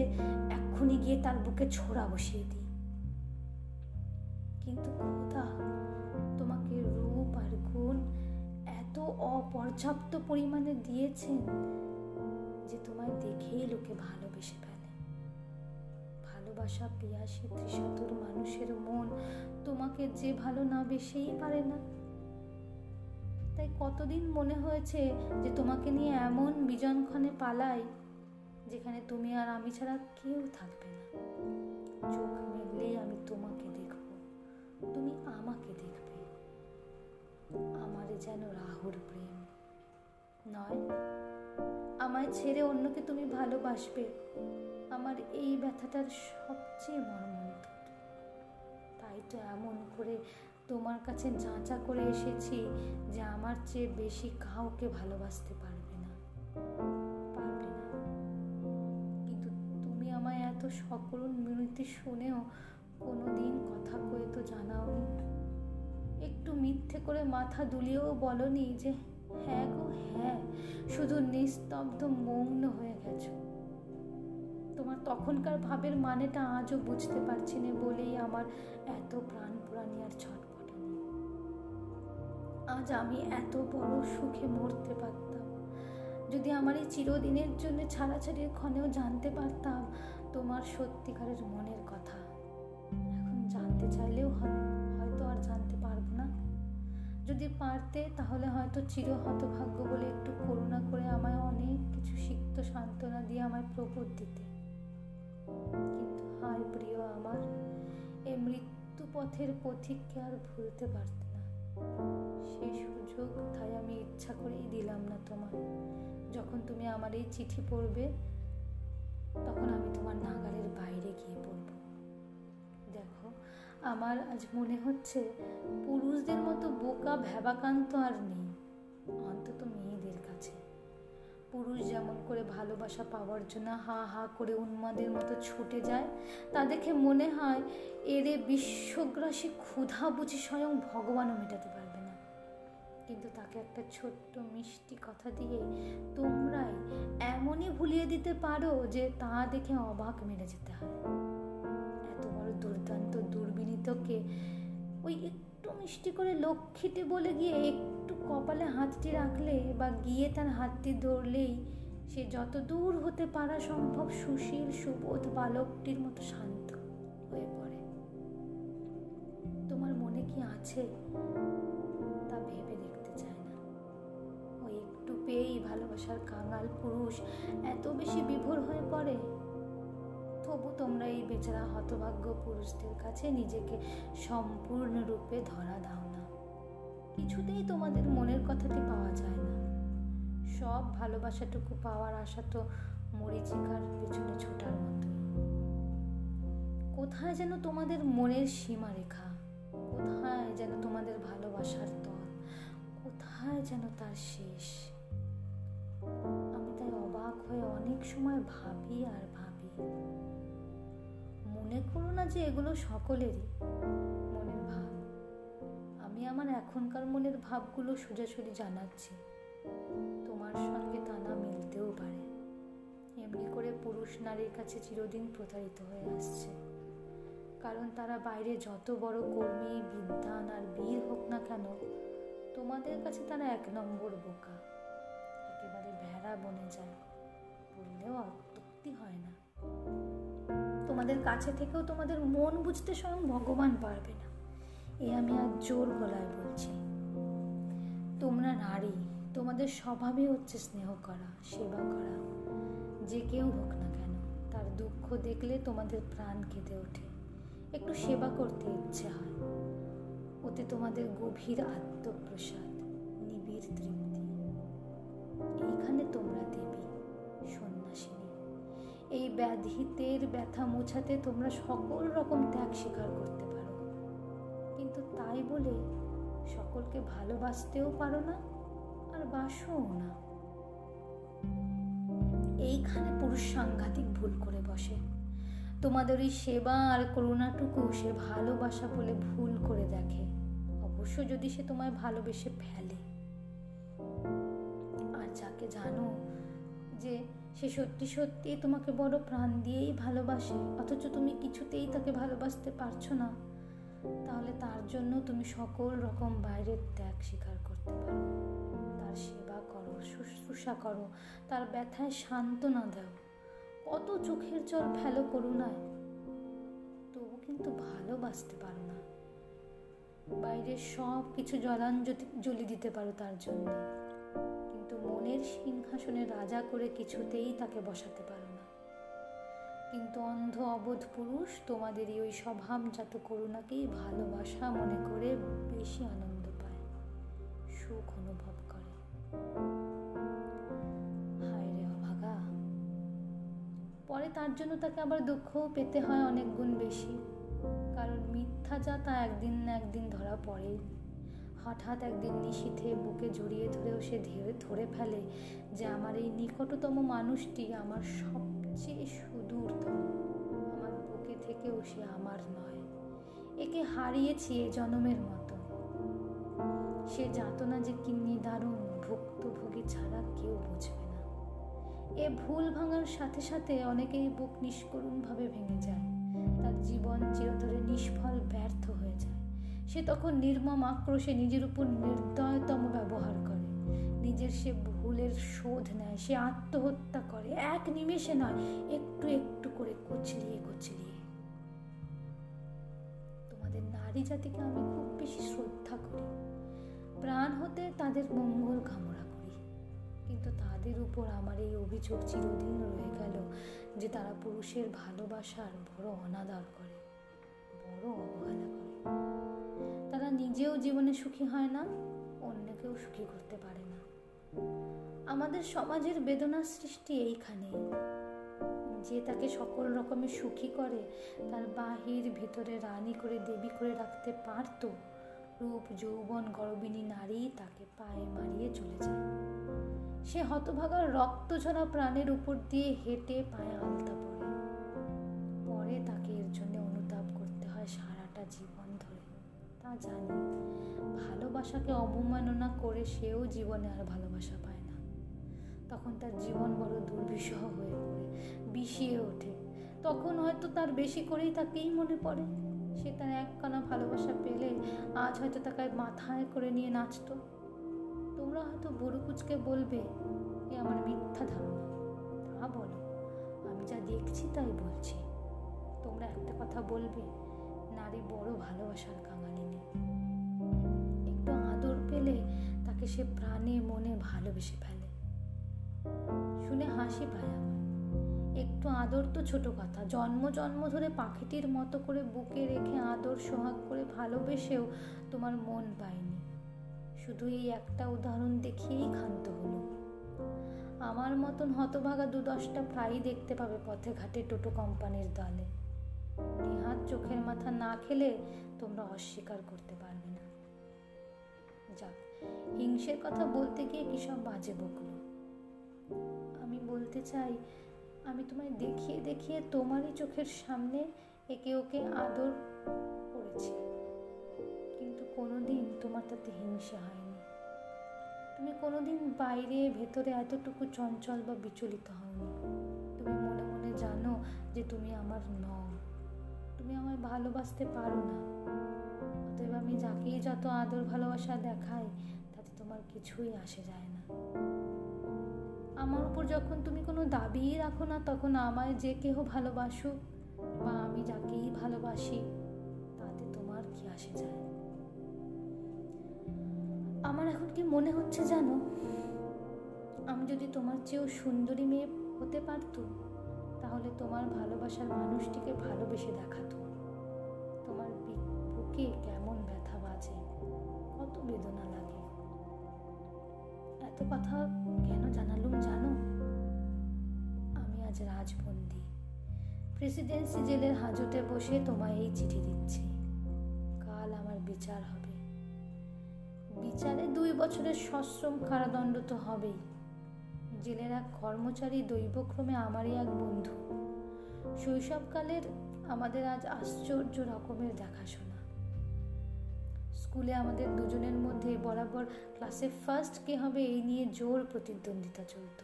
Speaker 1: এক্ষুনি গিয়ে তার বুকে ছোড়া বসিয়ে দিই। কিন্তু খোদা, তোমাকে রূপ আর গুণ এত অপর্যাপ্ত পরিমাণে দিয়েছেন যে তোমায় দেখেই লোকে ভালোবেসে ফেলে। ভালোবাসা পিয়াসী ত্রিশতুর মানুষের মন তোমাকে যে ভালো না বেসেই পারে না। তাই কতদিন মনে হয়েছে যে তোমাকে নিয়ে এমন বিজনক্ষণে পালাই, যেখানে তুমি আর আমি ছাড়া কেউ থাকবে না? চোখ মেললেই আমি তোমাকে দেখব, তুমি আমাকে দেখবে। আমারে যেন রাহুর প্রেম। নয়, আমায় ছেড়ে অন্যকে তুমি ভালোবাসবে। আমার এই ব্যথাটার সবচেয়ে মর্মন্তর তাই তো এমন করে তোমার কাছে যাঁচা করে এসেছি যে আমার চেয়ে বেশি কাউকে ভালোবাসতে পারবে না। পারবে না। কিন্তু তুমি আমায় এত সকরুণ মিনতি শুনেও কোনোদিন কথা কয়ে তো জানাওনি। একটু মিথ্যে করে মাথা দুলিয়েও বলনি যে হ্যাঁ গো হ্যাঁ শুধু নিস্তব্ধ মৌন হয়ে গেছো। তোমার তখনকার ভাবের মানেটা আজও বুঝতে পারছি না বলেই আমার এত প্রাণ পুরানি আর ছটফটানি আজ আমি এত বড় সুখে মরতে পারতাম। যদি আমার এই চিরদিনের জন্য ছাড়াছাড়ির ক্ষণেও জানতে পারতাম তোমার সত্যিকারের মনের কথা। এখন জানতে চাইলেও হয়তো আর জানতে পারব না। যদি পারতে, তাহলে হয়তো চির হতভাগ্য বলে একটু করুণা করে আমায় অনেক কিছু সিক্ত সান্ত্বনা দিয়ে আমায় প্রবোধ দিতে। কিন্তু হায় প্রিয় আমার, এ মৃত্যু পথের পথিককে আর ভুলতে পারতে সেই সুযোগ তাই আমি ইচ্ছা করেই দিলাম না তোমার যখন তুমি আমার এই চিঠি পড়বে, তখন আমি তোমার নাগালের বাইরে গিয়ে পড়ব। দেখো, আমার আজ মনে হচ্ছে পুরুষদের মতো বোকা ভ্যাবাকান্ত আর নেই। অন্তত কাছে পুরুষ যেমন করে ভালোবাসা পাওয়ার জন্য হা হা করে উন্মাদের মতো ছুটে যায়, তা দেখে মনে হয় এরে বিশ্বগ্রাসী ক্ষুধা বুঝি স্বয়ং ভগবানও মেটাতে পারবে না। কিন্তু তাকে একটা ছোট্ট মিষ্টি কথা দিয়ে তোমরাই এমনই ভুলিয়ে দিতে পারো যে তা দেখে অবাক মেরে যেতে হয়। এত বড় দুর্দান্ত দুর্বিনীতকে ওই একটু মিষ্টি করে লক্ষ্মীটি বলে গিয়ে একটু কপালে হাতটি রাখলে বা গিয়ে তার হাতটি ধরলেই সে যত দূর হতে পারা সম্ভব সুশীল, সুবোধ বালকটির মতো শান্ত হয়ে পড়ে। তোমার মনে কি আছে? তা ভেবে দেখতে চায় না। ওই একটু পেয়েই ভালোবাসার কাঙাল পুরুষ এত বেশি বিভোর হয়ে পড়ে তবু তোমরা এই বেচারা হতভাগ্য পুরুষদের কাছে নিজেকে সম্পূর্ণরূপে ধরা দাও না। কিছুতেই তোমাদের মনের কথাটি পাওয়া যায় না। সব ভালোবাসাটুকু পাওয়ার আশা তো মরিচিকার পেছনে ছোটার মতোই কোথায় যেন তোমাদের মনের সীমারেখা? কোথায় যেন তোমাদের ভালোবাসার তল? কোথায় যেন তার শেষ? আমি তাই অবাক হয়ে অনেক সময় ভাবি আর ভাবি। মনে করো না যে এগুলো সকলেরই মনের ভাব। আমি আমার এখনকার মনের ভাবগুলো সোজাসুজি জানাচ্ছি। তোমার সঙ্গে তা না মিলতেও পারে। এমনি করে পুরুষ নারীর কাছে চিরদিন প্রতারিত হয়ে আসছে। কারণ তারা বাইরে যত বড় কর্মী বিদ্যান আর বীর হোক না কেন, তোমাদের কাছে তারা এক নম্বর বোকা। একেবারে ভেড়া বনে যায়, বললেও অত্যুক্তি হয় না। তোমাদের কাছে থেকেও তোমাদের মন বুঝতে স্বয়ং ভগবান পারবে না। এ আমি আজ জোর গলায় বলছি। তোমরা নারী, তোমাদের স্বভাবই হচ্ছে স্নেহ করা, সেবা করা। যে কেউ হোক না কেন, তার দুঃখ দেখলে তোমাদের প্রাণ কেঁদে ওঠে। একটু সেবা করতে ইচ্ছে হয়। ওতে তোমাদের গভীর আত্মপ্রসাদ, নিবিড় তৃপ্তি। এইখানে তোমরা দেবী, সন্ন্যাসিনী। এই ব্যাধিতের ব্যথা মোছাতে তোমরা সকল রকম ত্যাগ স্বীকার করতে পারো। কিন্তু তাই বলে সকলকে ভালোবাসতেও পারো না আর বাসও না। এইখানে পুরুষ সাংঘাতিক ভুল করে বসে। তোমাদের ওই সেবা আর করুণাটুকু সে ভালোবাসা বলে ভুল করে দেখে। অবশ্য যদি সে তোমায় ভালোবেসে ফেলে। আর যাকে জানো যে সে সত্যি সত্যি তোমাকে বড় প্রাণ দিয়েই ভালোবাসে, অথচ তুমি কিছুতেই তাকে ভালোবাসতে পারছ না। তাহলে তার জন্য তুমি সকল রকম বাইরের ত্যাগ স্বীকার করতে পারো। তার সেবা করো, শুশ্রূষা করো, তার ব্যথায় সান্ত্বনা দাও। কত চোখের জল ফেলো করুণায়, তবু কিন্তু ভালোবাসতে পারো না। বাইরের সব কিছু জলাঞ্জলি দিতে পারো তার জন্য। কিন্তু মনের সিংহাসনে রাজা করে কিছুতেই তাকে বসাতে পারো না। কিন্তু অন্ধ অবোধ পুরুষ তোমাদেরই ওই স্বভাবজাত করুণাকেই ভালোবাসা মনে করে বেশি আনন্দ পায়, সুখ অনুভব করে। হায় রে অভাগা, পরে তার জন্য তাকে আবার দুঃখও পেতে হয় অনেক গুণ বেশি, কারণ মিথ্যা যা তা একদিন না একদিন ধরা পড়ে হঠাৎ একদিন নিশীথে বুকে জড়িয়ে ধরেও সে ধীরে ধরে ফেলে যে আমার এই নিকটতম মানুষটি আমার সবচেয়ে সুদূরতম। আমার বুকে থেকেও সে আমার নয়। একে হারিয়েছি এ জনমের মতো। সে যাতনা যে কি নিদারুণ ভুক্তভোগী ছাড়া কেউ বুঝবে না। এ ভুল ভাঙার সাথে সাথে অনেকেই বুক নিষ্করুণভাবে ভেঙে যায়। তার জীবন চিরতরে নিষ্ফল, ব্যর্থ হয়ে যায়। সে তখন নির্মম আক্রোশে নিজের উপর নির্দয়তম ব্যবহার করে। নিজের সে ভুলের শোধ নেয়, সে আত্মহত্যা করে। এক নিমেষে নয়, একটু একটু করে কুচলিয়ে কুচলিয়ে। তোমাদের নারী জাতিকে আমি খুব বেশি শ্রদ্ধা করি। প্রাণ হতে তাদের মঙ্গল কামনা করি। কিন্তু তাদের উপর আমার এই অভিযোগ চিরদিন রয়ে গেল যে তারা পুরুষের ভালোবাসার বড় অনাদর করে, বড় অবহেলা করে। তারা নিজেও জীবনে সুখী হয় না অন্যকেও সুখী করতে পারে না। আমাদের সমাজের বেদনার সৃষ্টি এইখানেই যে তাকে সকল রকমের সুখী করে, তার বাহির ভেতরে রানী করে, দেবী করে রাখতে পারত, রূপ, যৌবন, গরবিনী নারী তাকে পায়ে মারিয়ে চলে যায়। সে হতভাগার রক্ত ঝরা প্রাণের উপর দিয়ে হেঁটে পায়ে আলতা পড়ে পরে তাকে এর জন্য অনুতাপ করতে হয় সারাটা জীবন। জানি। ভালোবাসাকে অবমাননা করে সেও জীবনে আর ভালোবাসা পায় না। তখন তার জীবন বড় দুর্বিষহ হয়ে পড়ে, বিষিয়ে ওঠে। তখন হয়তো তার বেশি করেই তাকেই মনে পড়ে। সে তার একখানা ভালোবাসা পেলে আজ হয়তো তাকে মাথায় করে নিয়ে নাচতো। তোমরা হয়তো বড় কুচকে বলবে, এ আমার মিথ্যা ধারণা। তা বলো, আমি যা দেখছি তাই বলছি। তোমরা একটা কথা বলবে, নারী বড় ভালোবাসার আদর পেলে তাকে সে প্রাণে, মনে ভালোবেসে ফেলে। শুনে হাসি পায় আমার। একটু আদর তো ছোট কথা। জন্ম জন্ম ধরে পাখিটির মতো করে বুকে রেখে আদর, সোহাগ করে ভালোবেসেও তোমার মন পায়নি। শুধু এই একটা উদাহরণ দেখিয়েই ক্ষান্ত হলো। আমার মতন হতভাগা দু দশটা প্রায়ই দেখতে পাবে পথে ঘাটে টোটো কোম্পানির দলে। নেহাত চোখের মাথা না খেলে তোমরা অস্বীকার করতে পারবে না। যাক, হিংসের কথা বলতে গিয়ে কি সব বাজে বকলো? আমি বলতে চাই, আমি তোমায় দেখিয়ে দেখিয়ে তোমারই চোখের সামনে একে ওকে আদর করেছি। কিন্তু কোনোদিন তোমার তাতে হিংসা হয়নি। তুমি কোনোদিন বাইরে, ভেতরে এতটুকু চঞ্চল বা বিচলিত হওনি। তুমি মনে মনে জানো যে তুমি আমার নও। তুমি আমায় ভালোবাসতে পারো না। অতএব আমি যাকেই যত আদর, ভালোবাসা দেখাই, তাতে তোমার কিছুই আসে যায় না। আমার উপর যখন তুমি কোনো দাবিই রাখো না, তখন আমায় যে কেহ ভালোবাসুক বা আমি যাকেই ভালোবাসি, তাতে তোমার কি আসে যায়? আমার এখন কি মনে হচ্ছে জানো? আমি যদি তোমার চেয়েও সুন্দরী মেয়ে হতে পারতো তাহলে তোমার ভালোবাসার মানুষটিকে ভালোবেসে দেখাতো বুকে কেমন ব্যথা বাজে? কত বেদনা লাগে। এত কথা কেন জানালুম জানো? আমি আজ রাজবন্দি। প্রেসিডেন্সি জেলের হাজতে বসে তোমায় এই চিঠি দিচ্ছি। কাল আমার বিচার হবে। বিচারে দুই বছরের সশ্রম কারাদণ্ড তো হবেই। জেলের এক কর্মচারী দৈবক্রমে আমারই এক বন্ধু। শৈশবকালের আমাদের আজ আশ্চর্য রকমের দেখাশোনা। স্কুলে আমাদের দুজনের মধ্যে বরাবর ক্লাসে ফার্স্ট কে হবে এই নিয়ে জোর প্রতিদ্বন্দ্বিতা চলত।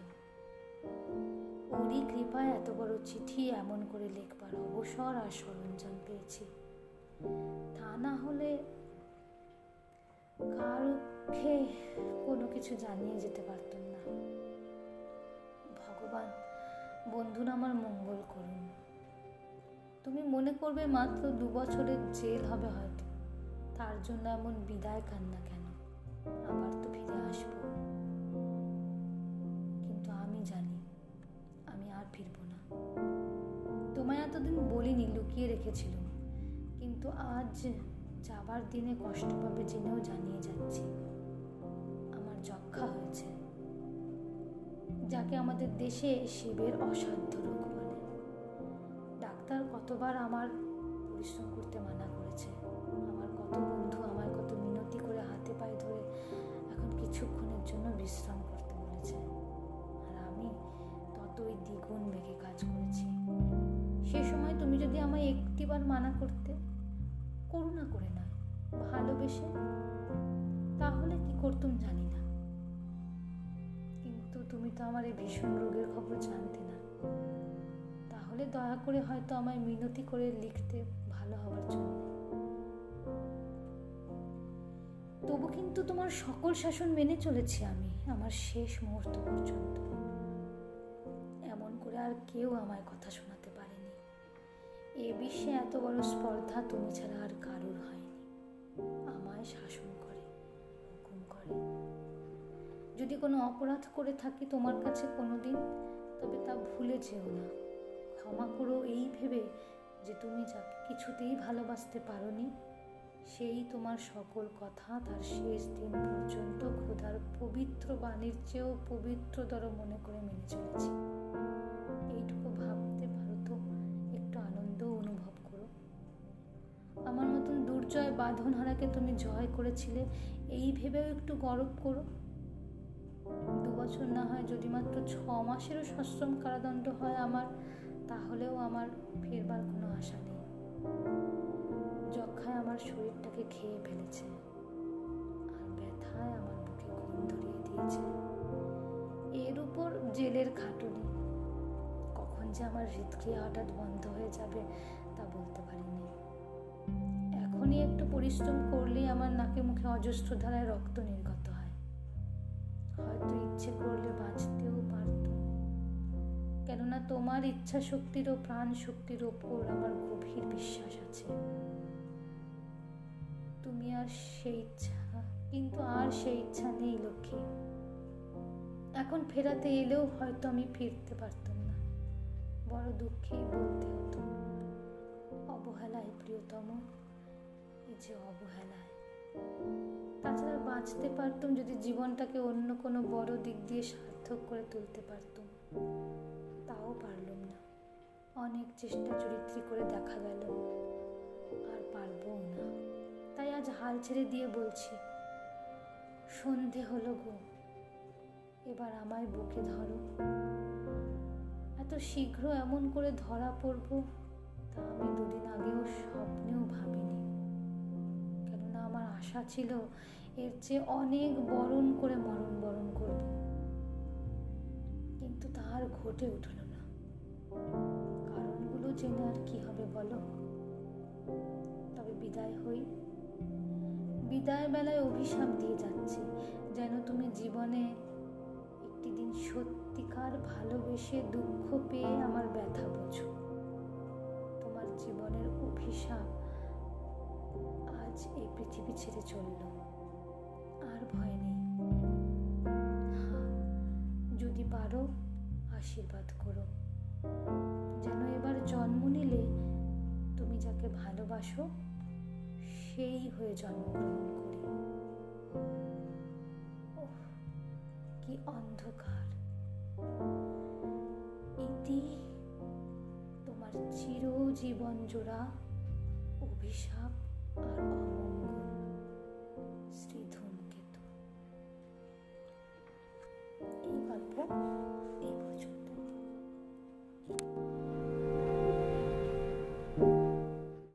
Speaker 1: ওরই কৃপায় এত বড় চিঠি এমন করে লেখবার অবসর আর সরঞ্জাম পেয়েছি। তা না হলে কারোকে কোনো কিছু জানিয়ে যেতে পারতাম না। ভগবান, বন্ধুরা আমার মঙ্গল করুন। তুমি মনে করবে মাত্র দু বছরের জেল হবে হয়তো। তার জন্য এমন বিদায় কান্না কেন? আবার তো ফিরে আসব। কিন্তু আমি জানি, আমি আর ফিরব না। তোমায় এতদিন বলিনি, লুকিয়ে রেখেছিলাম। কিন্তু আজ যাবার দিনে কষ্ট পাবে জেনেও জানিয়ে যাচ্ছি। আমার যক্ষা হয়েছে, যাকে আমাদের দেশে শিবের অসাধ্য রোগ বলে। ডাক্তার কতবার আমার পরিশ্রম করতে মানা কত বন্ধু আমায় কত মিনতি করে হাতে পায়ে ধরে এখন কিছুক্ষণের জন্য বিশ্রাম করতে বলেছে। আর আমি ততই দ্বিগুণ বেগে কাজ করেছি। সে সময় তুমি যদি আমায় একটিবার মানা করতে, করুণা করে নয়, ভালোবেসে, তাহলে কি করতুম জানি না। কিন্তু তুমি তো আমার এই ভীষণ রোগের খবর জানতে না। তাহলে দয়া করে হয়তো আমায় মিনতি করে লিখতে ভালো হওয়ার জন্য। তবু কিন্তু তোমার সকল শাসন মেনে চলেছি আমি, আমার শেষ মুহূর্ত পর্যন্ত। এমন করে আর কেউ আমায় কথা শোনাতে পারেনি। এ বিশ্বে এত বড় স্পর্ধা তুমি ছাড়া আর কারুর হয়নি। আমায় শাসন করে, হুকুম করে। যদি কোনো অপরাধ করে থাকি তোমার কাছে কোনোদিন, তবে তা ভুলে যেও না। ক্ষমা করো এই ভেবে যে তুমি যাকে কিছুতেই ভালোবাসতে পারোনি। সেই তোমার সকল কথা তার শেষ দিন পর্যন্ত খোদার পবিত্র বাণীর চেয়েও পবিত্রতর মনে করে মেনে চলেছি। এইটুকু ভাবতে পারো তো, একটু আনন্দ অনুভব করো। আমার মতন দুর্জয় বাঁধনহারাকে তুমি জয় করেছিলে, এই ভেবেও একটু গর্ব করো। দু বছর না হয় যদি মাত্র ছ মাসেরও সশ্রম কারাদণ্ড হয় আমার, তাহলেও আমার ফেরবার কোনো আশা নেই। যক্ষায় আমার শরীরটাকে খেয়ে ফেলেছে। আর ব্যথায় আমার বুকে ঘুম ধরিয়ে দিয়েছে। এর উপর জেলের খাটুনি। কখন যে আমার হৃদক্রিয়া হঠাৎ বন্ধ হয়ে যাবে তা বলতে পারিনি। এখনই একটু পরিশ্রম করলেই আমার নাকে মুখে অজস্র ধারায় রক্ত নির্গত হয়। হয়তো ইচ্ছে করলে বাঁচতেও পারত। কেননা তোমার ইচ্ছা শক্তির ও প্রাণ শক্তির ওপর আমার গভীর বিশ্বাস আছে। তুমি আর সেই ইচ্ছা, কিন্তু আর সেই ইচ্ছা নেই লক্ষ্মী। এখন ফেরাতে এলেও হয়তো আমি ফিরতে পারতাম না। বড় দুঃখেই বলতে হতো, অবহেলায় প্রিয়তম এই যে অবহেলায়। তাছাড়া বাঁচতে পারতাম যদি জীবনটাকে অন্য কোনো বড় দিক দিয়ে সার্থক করে তুলতে পারতাম। তাও পারলাম না। অনেক চেষ্টা চরিত্রী করে দেখা গেল, আর পারবও না। তাই আজ হাল ছেড়ে দিয়ে বলছি, সন্ধে হলো গো, এবার আমায় বুকে ধরো। এত শীঘ্র এমন করে ধরা পড়ব তা আমি দুদিন আগেও স্বপ্নেও ভাবিনি। কেননা আমার আশা ছিল এর চেয়ে অনেক বরণ করে মরণ বরণ করব। কিন্তু তার ঘটে উঠল না। কারণগুলো জেনে আর কি হবে বলো? তবে বিদায় হই। বিদায় বেলায় অভিশাপ দিয়ে যাচ্ছে, যেন তুমি জীবনে একটি দিন সত্যিকার ভালোবেসে দুঃখ পেয়ে আমার ব্যথা বোঝো। তোমার জীবনের অভিশাপ আজ এই পৃথিবী ছেড়ে চলল, আর ভয় নেই। যদি পারো, আশীর্বাদ করো। যেন এবার জন্ম নিলে তুমি যাকে ভালোবাসো সেই হয়ে জন্মগ্রহণ করি। কি অন্ধকার। ইতি তোমার চিরজীবন জোড়া অভিশাপ আর অমঙ্গল শ্রী ধূমকেতু এই গল্প